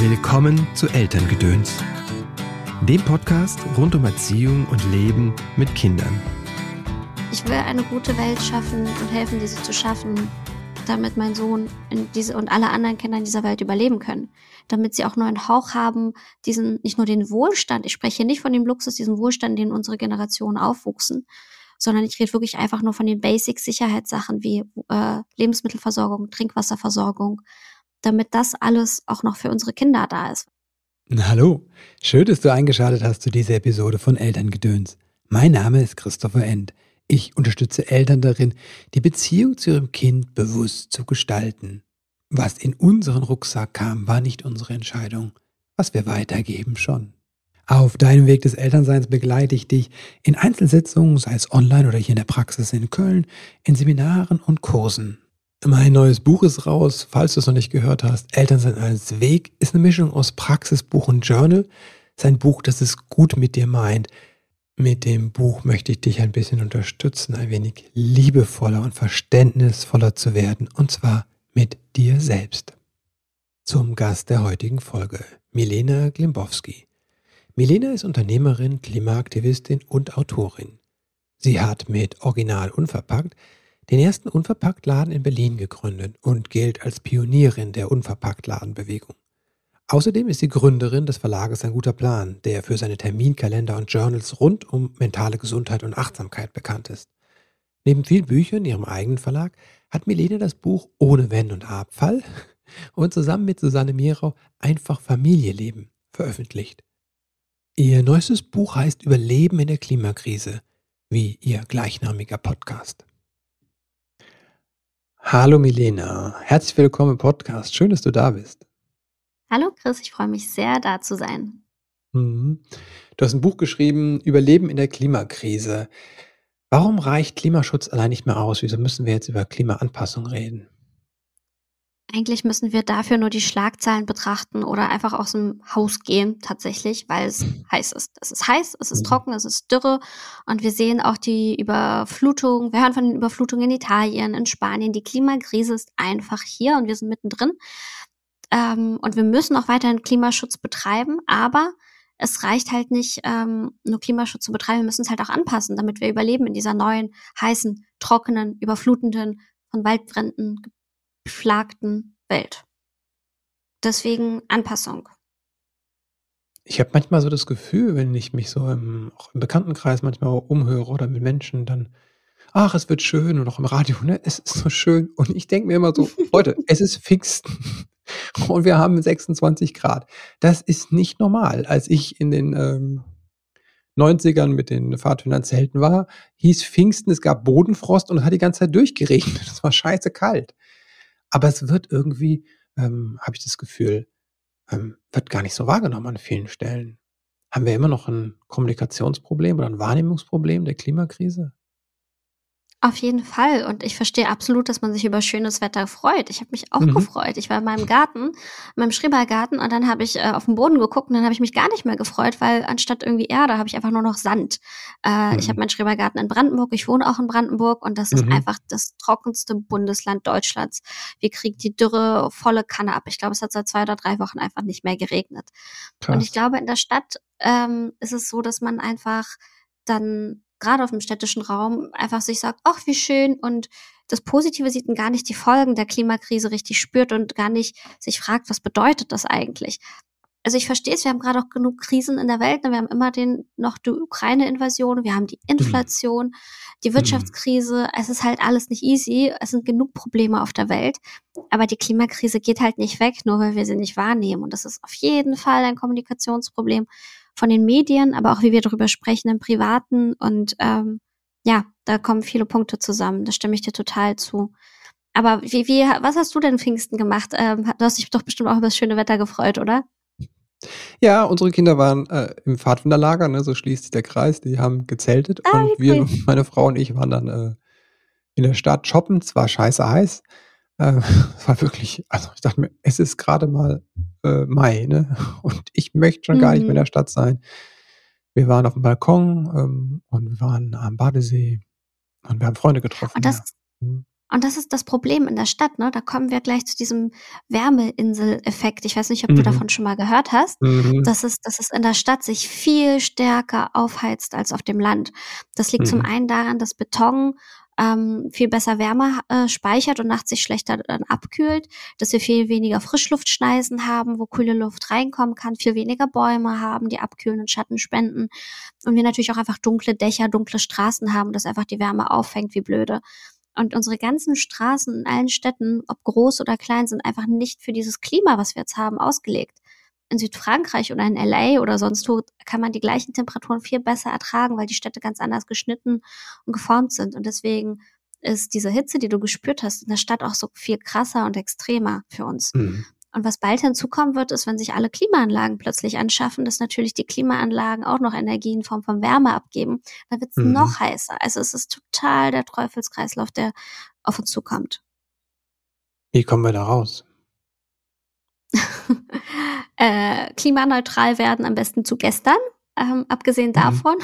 Willkommen zu Elterngedöns, dem Podcast rund um Erziehung und Leben mit Kindern. Ich will eine gute Welt schaffen und helfen, diese zu schaffen, damit mein Sohn diese, und alle anderen Kinder in dieser Welt überleben können. Damit sie auch nur einen Hauch haben, diesen, nicht nur den Wohlstand, ich spreche hier nicht von dem Luxus, diesen Wohlstand, den unsere Generationen aufwuchsen, sondern ich rede wirklich einfach nur von den Basic-Sicherheitssachen wie äh, Lebensmittelversorgung, Trinkwasserversorgung, damit das alles auch noch für unsere Kinder da ist. Hallo, schön, dass du eingeschaltet hast zu dieser Episode von Elterngedöns. Mein Name ist Christopher End. Ich unterstütze Eltern darin, die Beziehung zu ihrem Kind bewusst zu gestalten. Was in unseren Rucksack kam, war nicht unsere Entscheidung. Was wir weitergeben schon. Auf deinem Weg des Elternseins begleite ich dich in Einzelsitzungen, sei es online oder hier in der Praxis in Köln, in Seminaren und Kursen. Mein neues Buch ist raus, falls du es noch nicht gehört hast. Elternsein als Weg ist eine Mischung aus Praxisbuch und Journal. Es ist ein Buch, das es gut mit dir meint. Mit dem Buch möchte ich dich ein bisschen unterstützen, ein wenig liebevoller und verständnisvoller zu werden, und zwar mit dir selbst. Zum Gast der heutigen Folge, Milena Glimbowski. Milena ist Unternehmerin, Klimaaktivistin und Autorin. Sie hat mit Original Unverpackt den ersten Unverpacktladen in Berlin gegründet und gilt als Pionierin der Unverpacktladenbewegung. Außerdem ist sie Gründerin des Verlages Ein guter Plan, der für seine Terminkalender und Journals rund um mentale Gesundheit und Achtsamkeit bekannt ist. Neben vielen Büchern in ihrem eigenen Verlag hat Milene das Buch Ohne Wenn und Abfall und zusammen mit Susanne Mierau Einfach Familie leben veröffentlicht. Ihr neuestes Buch heißt Überleben in der Klimakrise, wie ihr gleichnamiger Podcast. Hallo Milena, herzlich willkommen im Podcast. Schön, dass du da bist. Hallo Chris, ich freue mich sehr, da zu sein. Mhm. Du hast ein Buch geschrieben, Überleben in der Klimakrise. Warum reicht Klimaschutz allein nicht mehr aus? Wieso müssen wir jetzt über Klimaanpassung reden? Eigentlich müssen wir dafür nur die Schlagzeilen betrachten oder einfach aus dem Haus gehen, tatsächlich, weil es heiß ist. Es ist heiß, es ist mhm. trocken, es ist Dürre und wir sehen auch die Überflutung. Wir hören von den Überflutungen in Italien, in Spanien. Die Klimakrise ist einfach hier und wir sind mittendrin. Ähm, und wir müssen auch weiterhin Klimaschutz betreiben, aber es reicht halt nicht, ähm, nur Klimaschutz zu betreiben. Wir müssen es halt auch anpassen, damit wir überleben in dieser neuen, heißen, trockenen, überflutenden, von Waldbränden beschlagten Welt. Deswegen Anpassung. Ich habe manchmal so das Gefühl, wenn ich mich so im, im Bekanntenkreis manchmal umhöre oder mit Menschen, dann, ach, es wird schön und auch im Radio, ne, es ist so schön. Und ich denke mir immer so, Leute, es ist fix und wir haben 26 Grad. Das ist nicht normal. Als ich in den ähm, 90ern mit den Fahrtündern Zelten war, hieß Pfingsten, es gab Bodenfrost und es hat die ganze Zeit durchgeregnet. Es war scheiße kalt. Aber es wird irgendwie, ähm, habe ich das Gefühl, ähm, wird gar nicht so wahrgenommen an vielen Stellen. Haben wir immer noch ein Kommunikationsproblem oder ein Wahrnehmungsproblem der Klimakrise? Auf jeden Fall. Und ich verstehe absolut, dass man sich über schönes Wetter freut. Ich habe mich auch mhm. gefreut. Ich war in meinem Garten, in meinem Schrebergarten, und dann habe ich äh, auf den Boden geguckt und dann habe ich mich gar nicht mehr gefreut, weil anstatt irgendwie Erde habe ich einfach nur noch Sand. Äh, mhm. Ich habe meinen Schrebergarten in Brandenburg. Ich wohne auch in Brandenburg und das ist mhm. einfach das trockenste Bundesland Deutschlands. Wir kriegen die Dürre volle Kanne ab. Ich glaube, es hat seit zwei oder drei Wochen einfach nicht mehr geregnet. Krass. Und ich glaube, in der Stadt ähm, ist es so, dass man einfach dann gerade auf dem städtischen Raum einfach sich sagt, ach, wie schön und das Positive sieht und gar nicht die Folgen der Klimakrise richtig spürt und gar nicht sich fragt, was bedeutet das eigentlich? Also ich verstehe es, wir haben gerade auch genug Krisen in der Welt. Ne? Wir haben immer den, noch die Ukraine-Invasion, wir haben die Inflation, die Wirtschaftskrise. Es ist halt alles nicht easy. Es sind genug Probleme auf der Welt. Aber die Klimakrise geht halt nicht weg, nur weil wir sie nicht wahrnehmen. Und das ist auf jeden Fall ein Kommunikationsproblem von den Medien, aber auch wie wir darüber sprechen im Privaten. Und ähm, ja, da kommen viele Punkte zusammen. Da stimme ich dir total zu. Aber wie, wie, was hast du denn Pfingsten gemacht? Ähm, du hast dich doch bestimmt auch über das schöne Wetter gefreut, oder? Ja, unsere Kinder waren äh, im Pfadfinderlager, ne, so schließt sich der Kreis. Die haben gezeltet ah, und wir, cool. meine Frau und ich, waren dann äh, in der Stadt shoppen. Es war scheiße heiß. Äh, es war wirklich, also ich dachte mir, es ist gerade mal äh, Mai, ne? Und ich möchte schon mhm. gar nicht mehr in der mhm. Stadt sein. Wir waren auf dem Balkon ähm, und wir waren am Badesee und wir haben Freunde getroffen. Und das, ja. mhm. Und das ist das Problem in der Stadt, ne? Da kommen wir gleich zu diesem Wärmeinsel-Effekt. Ich weiß nicht, ob mhm. du davon schon mal gehört hast. Mhm. Dass, es, dass es in der Stadt sich viel stärker aufheizt als auf dem Land. Das liegt zum einen daran, dass Beton ähm, viel besser Wärme äh, speichert und nachts sich schlechter dann abkühlt, dass wir viel weniger Frischluftschneisen haben, wo kühle Luft reinkommen kann, viel weniger Bäume haben, die abkühlen und Schatten spenden und wir natürlich auch einfach dunkle Dächer, dunkle Straßen haben, das einfach die Wärme auffängt wie blöde. Und unsere ganzen Straßen in allen Städten, ob groß oder klein, sind einfach nicht für dieses Klima, was wir jetzt haben, ausgelegt. In Südfrankreich oder in LA oder sonst wo kann man die gleichen Temperaturen viel besser ertragen, weil die Städte ganz anders geschnitten und geformt sind. Und deswegen ist diese Hitze, die du gespürt hast, in der Stadt auch so viel krasser und extremer für uns. Mhm. Und was bald hinzukommen wird, ist, wenn sich alle Klimaanlagen plötzlich anschaffen, dass natürlich die Klimaanlagen auch noch Energie in Form von Wärme abgeben. Dann wird es mhm. noch heißer. Also es ist total der Teufelskreislauf, der auf uns zukommt. Wie kommen wir da raus? Äh, klimaneutral werden, am besten zu gestern, ähm, abgesehen mhm. davon.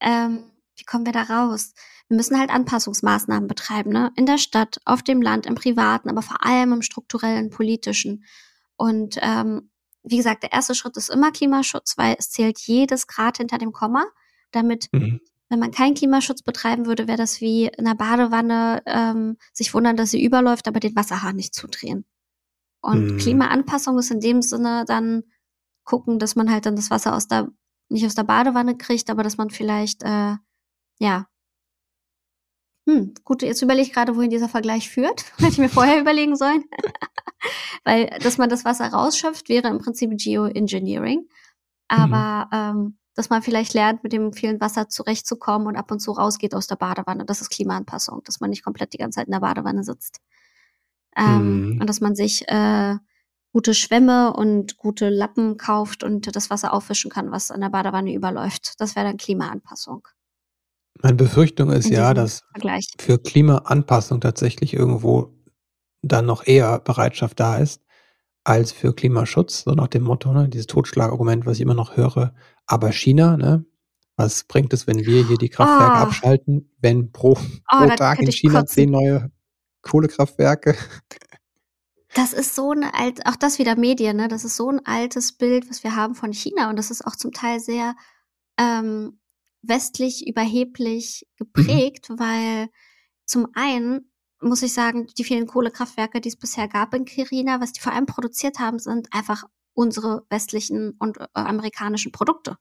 Ähm, wie kommen wir da raus? Wir müssen halt Anpassungsmaßnahmen betreiben, ne? In der Stadt, auf dem Land, im Privaten, aber vor allem im strukturellen, politischen. Und ähm, wie gesagt, der erste Schritt ist immer Klimaschutz, weil es zählt jedes Grad hinter dem Komma. Damit, mhm. wenn man keinen Klimaschutz betreiben würde, wäre das wie in einer Badewanne ähm, sich wundern, dass sie überläuft, aber den Wasserhahn nicht zudrehen. Und mhm. Klimaanpassung ist in dem Sinne dann gucken, dass man halt dann das Wasser aus der, nicht aus der Badewanne kriegt, aber dass man vielleicht, äh, ja, hm, gut, jetzt überlege ich gerade, wohin dieser Vergleich führt. Hätte ich mir vorher überlegen sollen. Weil, dass man das Wasser rausschöpft, wäre im Prinzip Geoengineering. Aber mhm. ähm, dass man vielleicht lernt, mit dem vielen Wasser zurechtzukommen und ab und zu rausgeht aus der Badewanne. Das ist Klimaanpassung, dass man nicht komplett die ganze Zeit in der Badewanne sitzt. Ähm, mhm. Und dass man sich äh, gute Schwämme und gute Lappen kauft und das Wasser aufwischen kann, was an der Badewanne überläuft. Das wäre dann Klimaanpassung. Meine Befürchtung ist ja, dass Vergleich. für Klimaanpassung tatsächlich irgendwo dann noch eher Bereitschaft da ist als für Klimaschutz, so nach dem Motto, ne, dieses Totschlagargument, was ich immer noch höre. Aber China, ne, was bringt es, wenn wir hier die Kraftwerke oh. abschalten, wenn pro, oh, pro Tag in China zehn neue Kohlekraftwerke? Das ist so ein alt, auch das wieder Medien, ne? Das ist so ein altes Bild, was wir haben von China und das ist auch zum Teil sehr ähm, westlich überheblich geprägt, mhm. weil zum einen muss ich sagen, die vielen Kohlekraftwerke, die es bisher gab in Kirina, was die vor allem produziert haben, sind einfach unsere westlichen und äh, amerikanischen Produkte.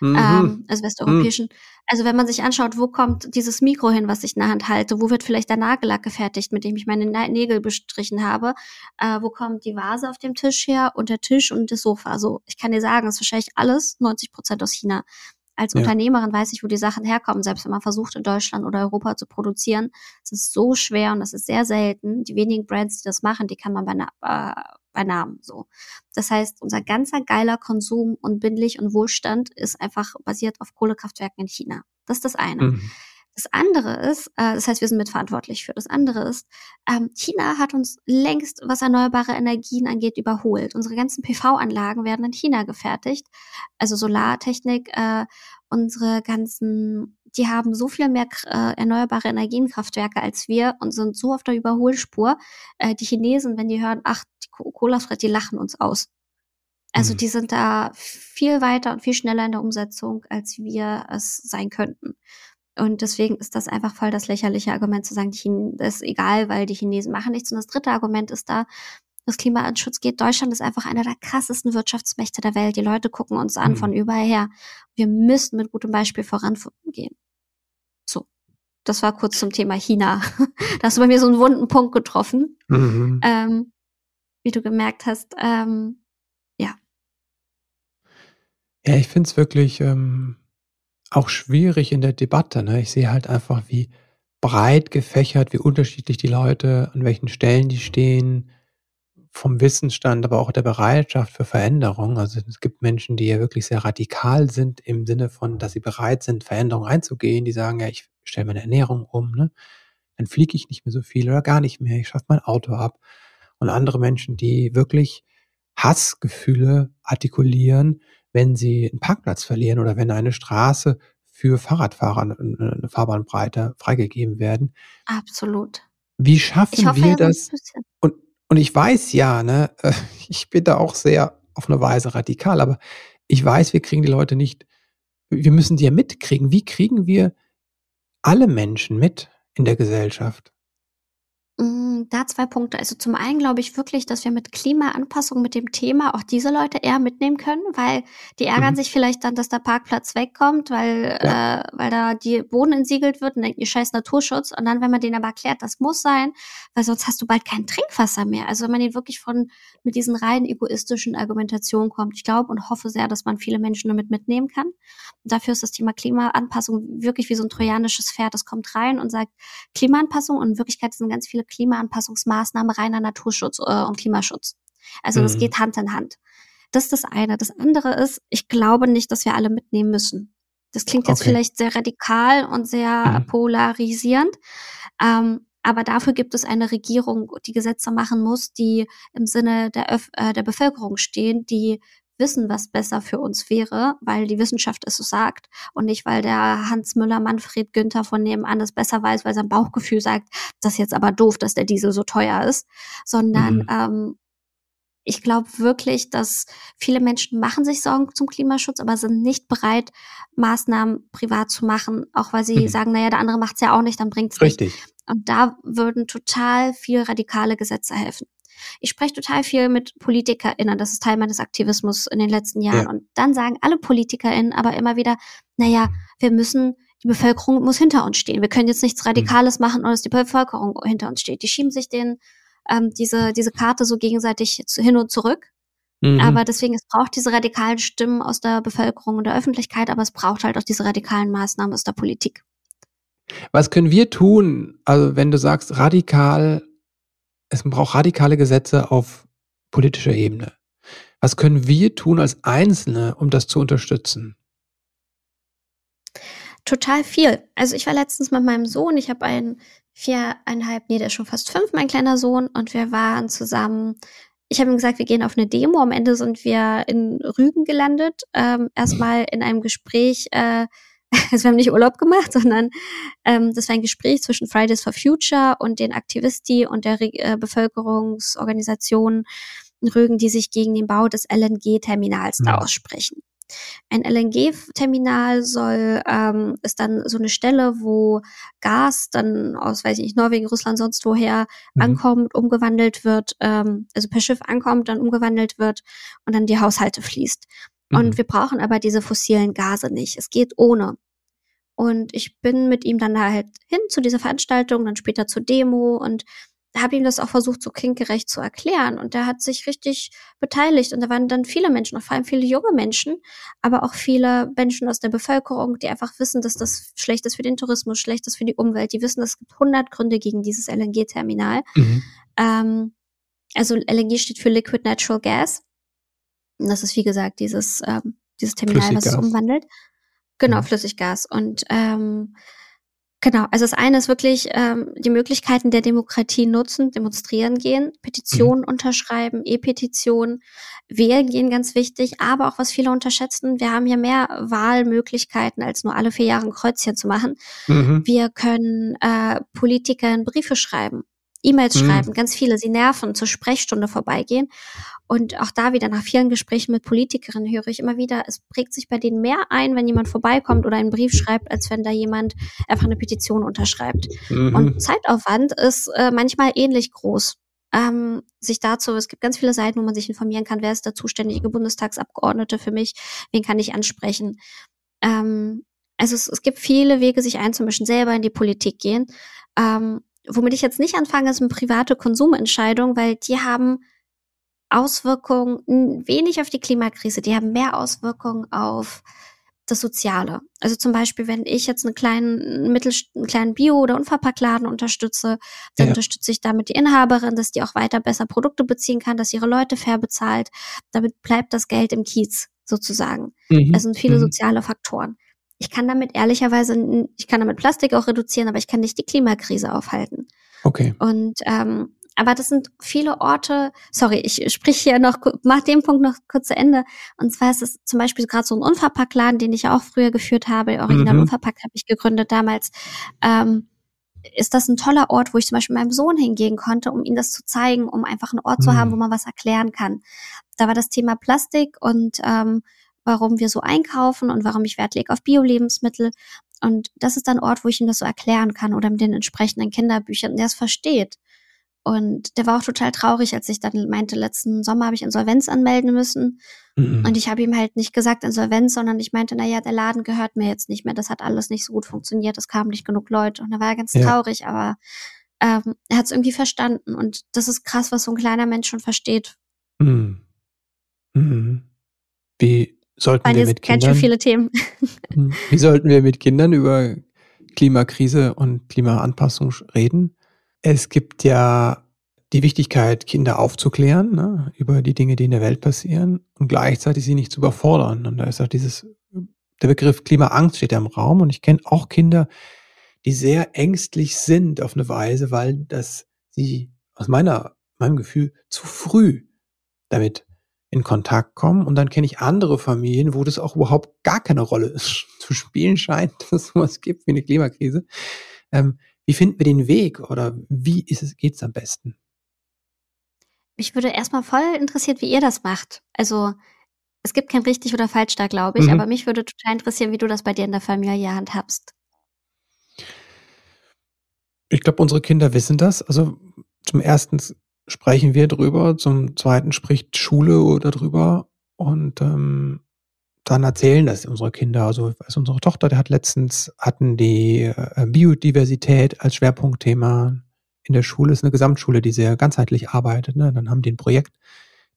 Mhm. Ähm, also westeuropäischen. Mhm. Also wenn man sich anschaut, wo kommt dieses Mikro hin, was ich in der Hand halte, wo wird vielleicht der Nagellack gefertigt, mit dem ich meine Nägel bestrichen habe, äh, wo kommt die Vase auf dem Tisch her und der Tisch und das Sofa. Also ich kann dir sagen, es ist wahrscheinlich alles 90 Prozent aus China als ja. Unternehmerin weiß ich, wo die Sachen herkommen, selbst wenn man versucht, in Deutschland oder Europa zu produzieren. Es ist so schwer und das ist sehr selten. Die wenigen Brands, die das machen, die kann man bei, äh, bei Namen so. Das heißt, unser ganzer geiler Konsum und Bindlich und Wohlstand ist einfach basiert auf Kohlekraftwerken in China. Das ist das eine. Mhm. Das andere ist, äh, das heißt, wir sind mitverantwortlich für. Das andere ist, ähm, China hat uns längst, was erneuerbare Energien angeht, überholt. Unsere ganzen PV-Anlagen werden in China gefertigt, also Solartechnik. Äh, unsere ganzen, die haben so viel mehr äh, erneuerbare Energienkraftwerke als wir und sind so auf der Überholspur. Äh, die Chinesen, wenn die hören, ach, die Kohlekraftwerke, die lachen uns aus. Also mhm. die sind da viel weiter und viel schneller in der Umsetzung, als wir es sein könnten. Und deswegen ist das einfach voll das lächerliche Argument zu sagen, die das ist egal, weil die Chinesen machen nichts. Und das dritte Argument ist da, das Klimaschutz geht. Deutschland ist einfach einer der krassesten Wirtschaftsmächte der Welt. Die Leute gucken uns an mhm. von überall her. Wir müssen mit gutem Beispiel vorangehen. So. Das war kurz zum Thema China. da hast du bei mir so einen wunden Punkt getroffen. Mhm. Ähm, wie du gemerkt hast, ähm, ja. Ja, ich finde es wirklich, ähm, auch schwierig in der Debatte. Ne? Ich sehe halt einfach, wie breit gefächert, wie unterschiedlich die Leute, an welchen Stellen die stehen, vom Wissensstand, aber auch der Bereitschaft für Veränderung. Also es gibt Menschen, die ja wirklich sehr radikal sind im Sinne von, dass sie bereit sind, Veränderungen einzugehen. Die sagen, ja, ich stelle meine Ernährung um, ne? dann fliege ich nicht mehr so viel oder gar nicht mehr, ich schaffe mein Auto ab. Und andere Menschen, die wirklich Hassgefühle artikulieren, wenn sie einen Parkplatz verlieren oder wenn eine Straße für Fahrradfahrer eine Fahrbahnbreite freigegeben werden. Absolut. Wie schaffen hoffe, wir das? Und, und ich weiß ja, ne, ich bin da auch sehr auf eine Weise radikal, aber ich weiß, wir kriegen die Leute nicht, wir müssen die ja mitkriegen. Wie kriegen wir alle Menschen mit in der Gesellschaft? Mm, da zwei Punkte. Also zum einen glaube ich wirklich, dass wir mit Klimaanpassung, mit dem Thema auch diese Leute eher mitnehmen können, weil die ärgern mhm. sich vielleicht dann, dass der Parkplatz wegkommt, weil, ja. äh, weil da die Boden entsiegelt wird und denken, ihr scheiß Naturschutz. Und dann, wenn man denen aber erklärt, das muss sein, weil sonst hast du bald kein Trinkwasser mehr. Also wenn man den wirklich von mit diesen rein egoistischen Argumentationen kommt. Ich glaube und hoffe sehr, dass man viele Menschen damit mitnehmen kann. Und dafür ist das Thema Klimaanpassung wirklich wie so ein trojanisches Pferd. Das kommt rein und sagt Klimaanpassung und in Wirklichkeit sind ganz viele Klimaanpassungsmaßnahmen reiner Naturschutz äh, und Klimaschutz. Also mhm. das geht Hand in Hand. Das ist das eine. Das andere ist, ich glaube nicht, dass wir alle mitnehmen müssen. Das klingt jetzt okay. vielleicht sehr radikal und sehr mhm. polarisierend. Ähm, aber dafür gibt es eine Regierung, die Gesetze machen muss, die im Sinne der, Öf äh, der Bevölkerung stehen, die wissen, was besser für uns wäre, weil die Wissenschaft es so sagt und nicht, weil der Hans Müller, Manfred Günther von nebenan es besser weiß, weil sein Bauchgefühl sagt, das ist jetzt aber doof, dass der Diesel so teuer ist, sondern mhm. ähm, ich glaube wirklich, dass viele Menschen machen sich Sorgen zum Klimaschutz, aber sind nicht bereit, Maßnahmen privat zu machen, auch weil sie mhm. sagen, naja, der andere macht es ja auch nicht, dann bringt es nicht. Richtig. Und da würden total viel radikale Gesetze helfen. Ich spreche total viel mit PolitikerInnen, das ist Teil meines Aktivismus in den letzten Jahren. Ja. Und dann sagen alle PolitikerInnen aber immer wieder, naja, wir müssen, die Bevölkerung muss hinter uns stehen. Wir können jetzt nichts mhm. Radikales machen, ohne dass die Bevölkerung hinter uns steht. Die schieben sich den, ähm, diese, diese Karte so gegenseitig zu, hin und zurück. Mhm. Aber deswegen, es braucht diese radikalen Stimmen aus der Bevölkerung und der Öffentlichkeit, aber es braucht halt auch diese radikalen Maßnahmen aus der Politik. Was können wir tun, also wenn du sagst, radikal es braucht radikale Gesetze auf politischer Ebene. Was können wir tun als Einzelne, um das zu unterstützen? Total viel. Also ich war letztens mit meinem Sohn, ich habe einen viereinhalb, nee, der ist schon fast fünf, mein kleiner Sohn, und wir waren zusammen. Ich habe ihm gesagt, wir gehen auf eine Demo. Am Ende sind wir in Rügen gelandet. Ähm, erstmal in einem Gespräch äh, also wir haben nicht Urlaub gemacht, sondern ähm, das war ein Gespräch zwischen Fridays for Future und den Aktivisti und der Re äh, Bevölkerungsorganisation in Rügen, die sich gegen den Bau des LNG-Terminals da aussprechen. Ein LNG-Terminal soll ähm, ist dann so eine Stelle, wo Gas dann aus, weiß ich nicht, Norwegen, Russland, sonst woher mhm. ankommt, umgewandelt wird, ähm, also per Schiff ankommt, dann umgewandelt wird und dann die Haushalte fließt. Und mhm. wir brauchen aber diese fossilen Gase nicht. Es geht ohne. Und ich bin mit ihm dann halt hin zu dieser Veranstaltung, dann später zur Demo und habe ihm das auch versucht, so kindgerecht zu erklären. Und der hat sich richtig beteiligt. Und da waren dann viele Menschen, vor allem viele junge Menschen, aber auch viele Menschen aus der Bevölkerung, die einfach wissen, dass das schlecht ist für den Tourismus, schlecht ist für die Umwelt. Die wissen, es gibt 100 Gründe gegen dieses LNG-Terminal. Mhm. Ähm, also LNG steht für Liquid Natural Gas. Das ist, wie gesagt, dieses, ähm, dieses Terminal, was es umwandelt. Genau, mhm. Flüssiggas. Und ähm, genau, also das eine ist wirklich ähm, die Möglichkeiten der Demokratie nutzen, demonstrieren gehen, Petitionen mhm. unterschreiben, E-Petitionen, wählen gehen, ganz wichtig, aber auch was viele unterschätzen, wir haben hier mehr Wahlmöglichkeiten, als nur alle vier Jahre ein Kreuzchen zu machen. Mhm. Wir können äh, Politikern Briefe schreiben. E-Mails mhm. schreiben, ganz viele, sie nerven, zur Sprechstunde vorbeigehen. Und auch da wieder nach vielen Gesprächen mit Politikerinnen höre ich immer wieder, es prägt sich bei denen mehr ein, wenn jemand vorbeikommt oder einen Brief schreibt, als wenn da jemand einfach eine Petition unterschreibt. Mhm. Und Zeitaufwand ist äh, manchmal ähnlich groß. Ähm, sich dazu, es gibt ganz viele Seiten, wo man sich informieren kann, wer ist der zuständige Bundestagsabgeordnete für mich, wen kann ich ansprechen. Ähm, also es, es gibt viele Wege, sich einzumischen, selber in die Politik gehen. Ähm, womit ich jetzt nicht anfange, ist eine private Konsumentscheidung, weil die haben Auswirkungen wenig auf die Klimakrise, die haben mehr Auswirkungen auf das Soziale. Also zum Beispiel, wenn ich jetzt einen kleinen, mittel, einen kleinen Bio- oder Unverpacktladen unterstütze, dann ja. unterstütze ich damit die Inhaberin, dass die auch weiter besser Produkte beziehen kann, dass ihre Leute fair bezahlt. Damit bleibt das Geld im Kiez sozusagen. Mhm. Das sind viele mhm. soziale Faktoren. Ich kann damit ehrlicherweise, ich kann damit Plastik auch reduzieren, aber ich kann nicht die Klimakrise aufhalten. Okay. Und ähm, aber das sind viele Orte, sorry, ich sprich hier noch, mach den Punkt noch kurz zu Ende. Und zwar ist es zum Beispiel gerade so ein Unverpacktladen, den ich ja auch früher geführt habe. Original mhm. Unverpackt habe ich gegründet damals. Ähm, ist das ein toller Ort, wo ich zum Beispiel meinem Sohn hingehen konnte, um ihm das zu zeigen, um einfach einen Ort mhm. zu haben, wo mhm. man was erklären kann. Da war das Thema Plastik und ähm, warum wir so einkaufen und warum ich Wert lege auf Bio-Lebensmittel. Und das ist dann ein Ort, wo ich ihm das so erklären kann oder mit den entsprechenden Kinderbüchern, der es versteht. Und der war auch total traurig, als ich dann meinte, letzten Sommer habe ich Insolvenz anmelden müssen. Mhm. Und ich habe ihm halt nicht gesagt Insolvenz, sondern ich meinte, naja, der Laden gehört mir jetzt nicht mehr. Das hat alles nicht so gut funktioniert. Es kamen nicht genug Leute. Und da war er ganz ja. traurig, aber ähm, er hat es irgendwie verstanden. Und das ist krass, was so ein kleiner Mensch schon versteht. Mhm. Mhm. Wie sollten wir mit Kindern viele Themen. Mhm. Wie sollten wir mit Kindern über Klimakrise und Klimaanpassung reden? Es gibt ja die Wichtigkeit, Kinder aufzuklären ne, über die Dinge, die in der Welt passieren und gleichzeitig sie nicht zu überfordern. Und da ist auch dieses, der Begriff Klimaangst steht ja im Raum und ich kenne auch Kinder, die sehr ängstlich sind auf eine Weise, weil das sie aus meiner, meinem Gefühl zu früh damit in Kontakt kommen. Und dann kenne ich andere Familien, wo das auch überhaupt gar keine Rolle zu spielen scheint, dass es sowas gibt wie eine Klimakrise. Ähm, wie finden wir den Weg oder wie ist es, geht's am besten? Mich würde erstmal voll interessiert, wie ihr das macht. Also, es gibt kein richtig oder falsch da, glaube ich, mhm. aber mich würde total interessieren, wie du das bei dir in der Familie handhabst. Ich glaube, unsere Kinder wissen das. Also zum ersten sprechen wir drüber, zum zweiten spricht Schule darüber und ähm, dann erzählen das unsere Kinder. Also, also unsere Tochter, der hat letztens, hatten die äh, Biodiversität als Schwerpunktthema in der Schule. Ist eine Gesamtschule, die sehr ganzheitlich arbeitet. Ne? Dann haben die ein Projekt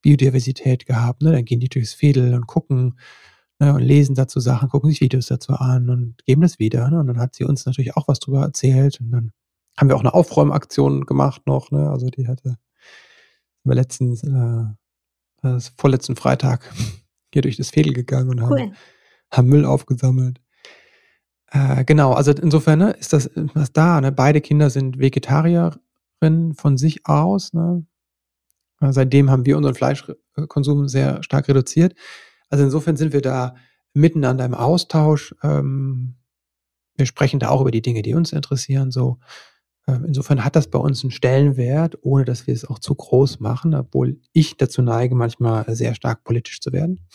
Biodiversität gehabt. Ne? Dann gehen die durchs Fädel und gucken ne? und lesen dazu Sachen, gucken sich Videos dazu an und geben das wieder. Ne? Und dann hat sie uns natürlich auch was drüber erzählt. Und dann haben wir auch eine Aufräumaktion gemacht noch. Ne? Also die hatte wir letztens, äh, das vorletzten Freitag hier durch das Fädel gegangen und cool. haben, haben Müll aufgesammelt. Äh, genau, also insofern ne, ist das was da. Ne? Beide Kinder sind Vegetarierinnen von sich aus. Ne? Äh, seitdem haben wir unseren Fleischkonsum sehr stark reduziert. Also insofern sind wir da miteinander im Austausch. Ähm, wir sprechen da auch über die Dinge, die uns interessieren. So insofern hat das bei uns einen Stellenwert, ohne dass wir es auch zu groß machen, obwohl ich dazu neige, manchmal sehr stark politisch zu werden.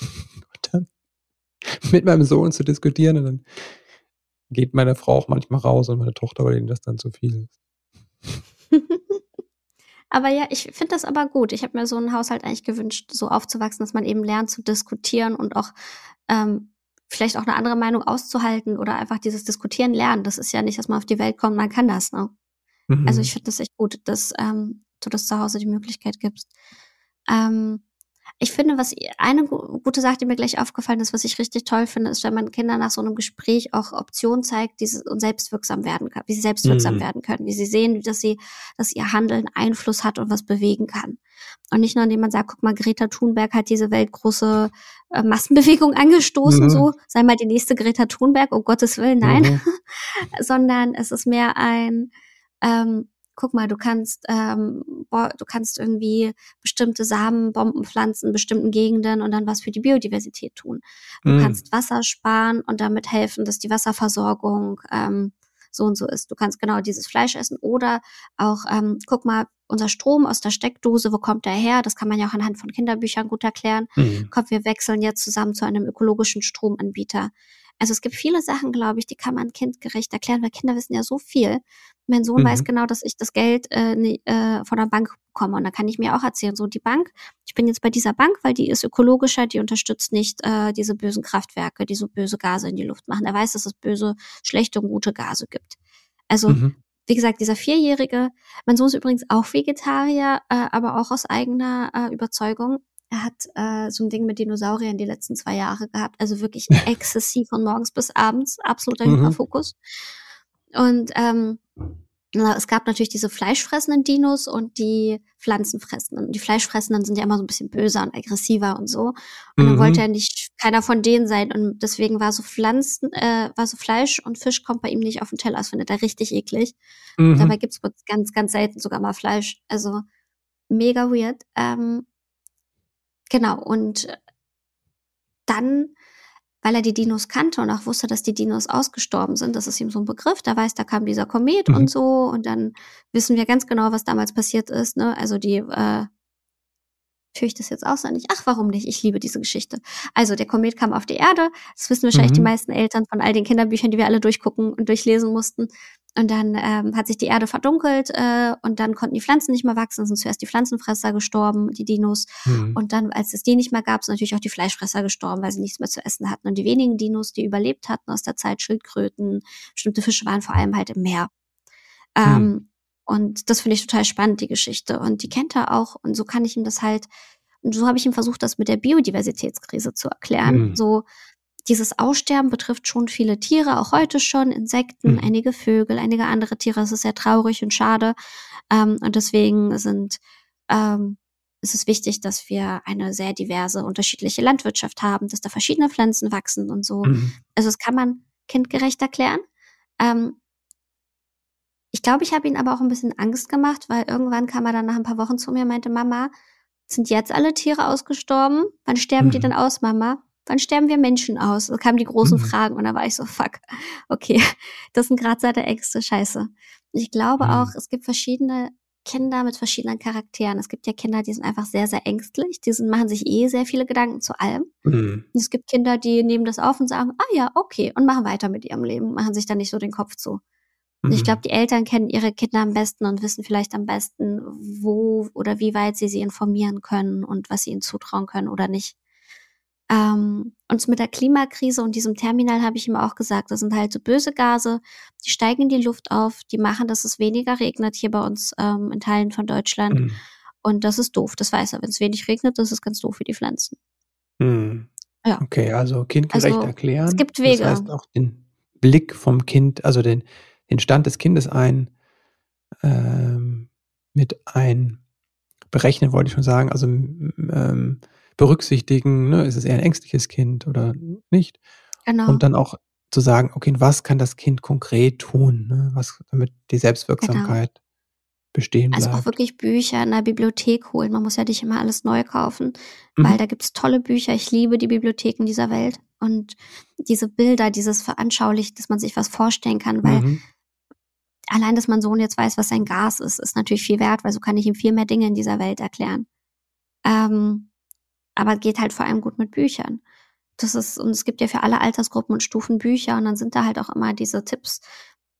Mit meinem Sohn zu diskutieren und dann geht meine Frau auch manchmal raus und meine Tochter, weil ihnen das dann zu viel ist. aber ja, ich finde das aber gut. Ich habe mir so einen Haushalt eigentlich gewünscht, so aufzuwachsen, dass man eben lernt zu diskutieren und auch ähm, vielleicht auch eine andere Meinung auszuhalten oder einfach dieses Diskutieren lernen. Das ist ja nicht, dass man auf die Welt kommt, man kann das. Ne? Also mhm. Also ich finde das echt gut, dass ähm, du das zu Hause die Möglichkeit gibst. Ähm, ich finde, was eine gute Sache, die mir gleich aufgefallen ist, was ich richtig toll finde, ist, wenn man Kindern nach so einem Gespräch auch Optionen zeigt, die sie selbstwirksam werden können, wie sie selbstwirksam mhm. werden können, wie sie sehen, dass sie, dass ihr Handeln Einfluss hat und was bewegen kann. Und nicht nur, indem man sagt, guck mal, Greta Thunberg hat diese weltgroße äh, Massenbewegung angestoßen, mhm. so, sei mal die nächste Greta Thunberg, um Gottes Willen, nein, mhm. sondern es ist mehr ein, ähm, guck mal, du kannst, ähm, boah, du kannst irgendwie bestimmte Samenbomben pflanzen in bestimmten Gegenden und dann was für die Biodiversität tun. Du mm. kannst Wasser sparen und damit helfen, dass die Wasserversorgung ähm, so und so ist. Du kannst genau dieses Fleisch essen oder auch, ähm, guck mal, unser Strom aus der Steckdose, wo kommt der her? Das kann man ja auch anhand von Kinderbüchern gut erklären. Mhm. Kommt, wir wechseln jetzt zusammen zu einem ökologischen Stromanbieter. Also es gibt viele Sachen, glaube ich, die kann man kindgerecht erklären, weil Kinder wissen ja so viel. Mein Sohn mhm. weiß genau, dass ich das Geld äh, ne, äh, von der Bank bekomme. Und da kann ich mir auch erzählen, so die Bank, ich bin jetzt bei dieser Bank, weil die ist ökologischer, die unterstützt nicht äh, diese bösen Kraftwerke, die so böse Gase in die Luft machen. Er weiß, dass es böse, schlechte und gute Gase gibt. Also mhm. Wie gesagt, dieser Vierjährige, mein Sohn ist übrigens auch Vegetarier, äh, aber auch aus eigener äh, Überzeugung. Er hat äh, so ein Ding mit Dinosauriern die letzten zwei Jahre gehabt. Also wirklich exzessiv von morgens bis abends. Absoluter mhm. Hyperfokus. Und ähm, es gab natürlich diese fleischfressenden Dinos und die pflanzenfressenden. Die fleischfressenden sind ja immer so ein bisschen böser und aggressiver und so. Und mhm. dann wollte er nicht keiner von denen sein. Und deswegen war so Pflanzen, äh, war so Fleisch und Fisch kommt bei ihm nicht auf den Teller. Das findet er richtig eklig. Mhm. Dabei gibt's ganz, ganz selten sogar mal Fleisch. Also mega weird. Ähm, Genau, und dann weil er die Dinos kannte und auch wusste, dass die Dinos ausgestorben sind. Das ist ihm so ein Begriff. Da weiß, da kam dieser Komet Mhm. und so. Und dann wissen wir ganz genau, was damals passiert ist. Ne? Also die, äh, führe ich das jetzt auswendig? Ach, warum nicht? Ich liebe diese Geschichte. Also der Komet kam auf die Erde. Das wissen wahrscheinlich Mhm. die meisten Eltern von all den Kinderbüchern, die wir alle durchgucken und durchlesen mussten. Und dann ähm, hat sich die Erde verdunkelt äh, und dann konnten die Pflanzen nicht mehr wachsen. Sind zuerst die Pflanzenfresser gestorben, die Dinos. Mhm. Und dann, als es die nicht mehr gab, sind natürlich auch die Fleischfresser gestorben, weil sie nichts mehr zu essen hatten. Und die wenigen Dinos, die überlebt hatten aus der Zeit, Schildkröten, bestimmte Fische waren vor allem halt im Meer. Ähm, Und das finde ich total spannend, die Geschichte. Und die kennt er auch. Und so kann ich ihm das halt, und so habe ich ihm versucht, das mit der Biodiversitätskrise zu erklären. Mhm. So, dieses Aussterben betrifft schon viele Tiere, auch heute schon, Insekten, Mhm. einige Vögel, einige andere Tiere. Es ist sehr traurig und schade. Ähm, und deswegen sind, ähm, ist es wichtig, dass wir eine sehr diverse, unterschiedliche Landwirtschaft haben, dass da verschiedene Pflanzen wachsen und so. Mhm. Also das kann man kindgerecht erklären. Ähm, ich glaube, ich habe ihn aber auch ein bisschen Angst gemacht, weil irgendwann kam er dann nach ein paar Wochen zu mir und meinte, Mama, sind jetzt alle Tiere ausgestorben? Wann sterben die Mhm. denn aus, Mama? Wann sterben wir Menschen aus? Da kamen die großen Mhm. Fragen und da war ich so, fuck, okay, das sind gerade seine Ängste, scheiße. Ich glaube Mhm. auch, es gibt verschiedene Kinder mit verschiedenen Charakteren. Es gibt ja Kinder, die sind einfach sehr, sehr ängstlich, die sind, machen sich eh sehr viele Gedanken zu allem. Mhm. Es gibt Kinder, die nehmen das auf und sagen, ah ja, okay, und machen weiter mit ihrem Leben, machen sich dann nicht so den Kopf zu. Und ich Mhm. glaube, die Eltern kennen ihre Kinder am besten und wissen vielleicht am besten, wo oder wie weit sie sie informieren können und was sie ihnen zutrauen können oder nicht. Ähm, und mit der Klimakrise und diesem Terminal habe ich ihm auch gesagt, das sind halt so böse Gase, die steigen in die Luft auf, die machen, dass es weniger regnet hier bei uns ähm, in Teilen von Deutschland. Mhm. Und das ist doof, das weiß er. Wenn es wenig regnet, das ist ganz doof für die Pflanzen. Mhm. Ja. Okay, also kindgerecht Also, erklären. es gibt Wege. Das heißt auch den Blick vom Kind, also den, den Stand des Kindes ein, ähm, mit ein berechnen, wollte ich schon sagen, also ähm, berücksichtigen, ne, ist es eher ein ängstliches Kind oder nicht? Genau. Und dann auch zu sagen, okay, was kann das Kind konkret tun, ne? was, damit die Selbstwirksamkeit bestehen Also bleibt. auch wirklich Bücher in der Bibliothek holen. Man muss ja nicht immer alles neu kaufen, weil Mhm. da gibt's tolle Bücher. Ich liebe die Bibliotheken dieser Welt. Und diese Bilder, dieses Veranschaulicht, dass man sich was vorstellen kann, weil Mhm. allein, dass mein Sohn jetzt weiß, was ein Gas ist, ist natürlich viel wert, weil so kann ich ihm viel mehr Dinge in dieser Welt erklären. Ähm, aber geht halt vor allem gut mit Büchern. Das ist, und es gibt ja für alle Altersgruppen und Stufen Bücher und dann sind da halt auch immer diese Tipps.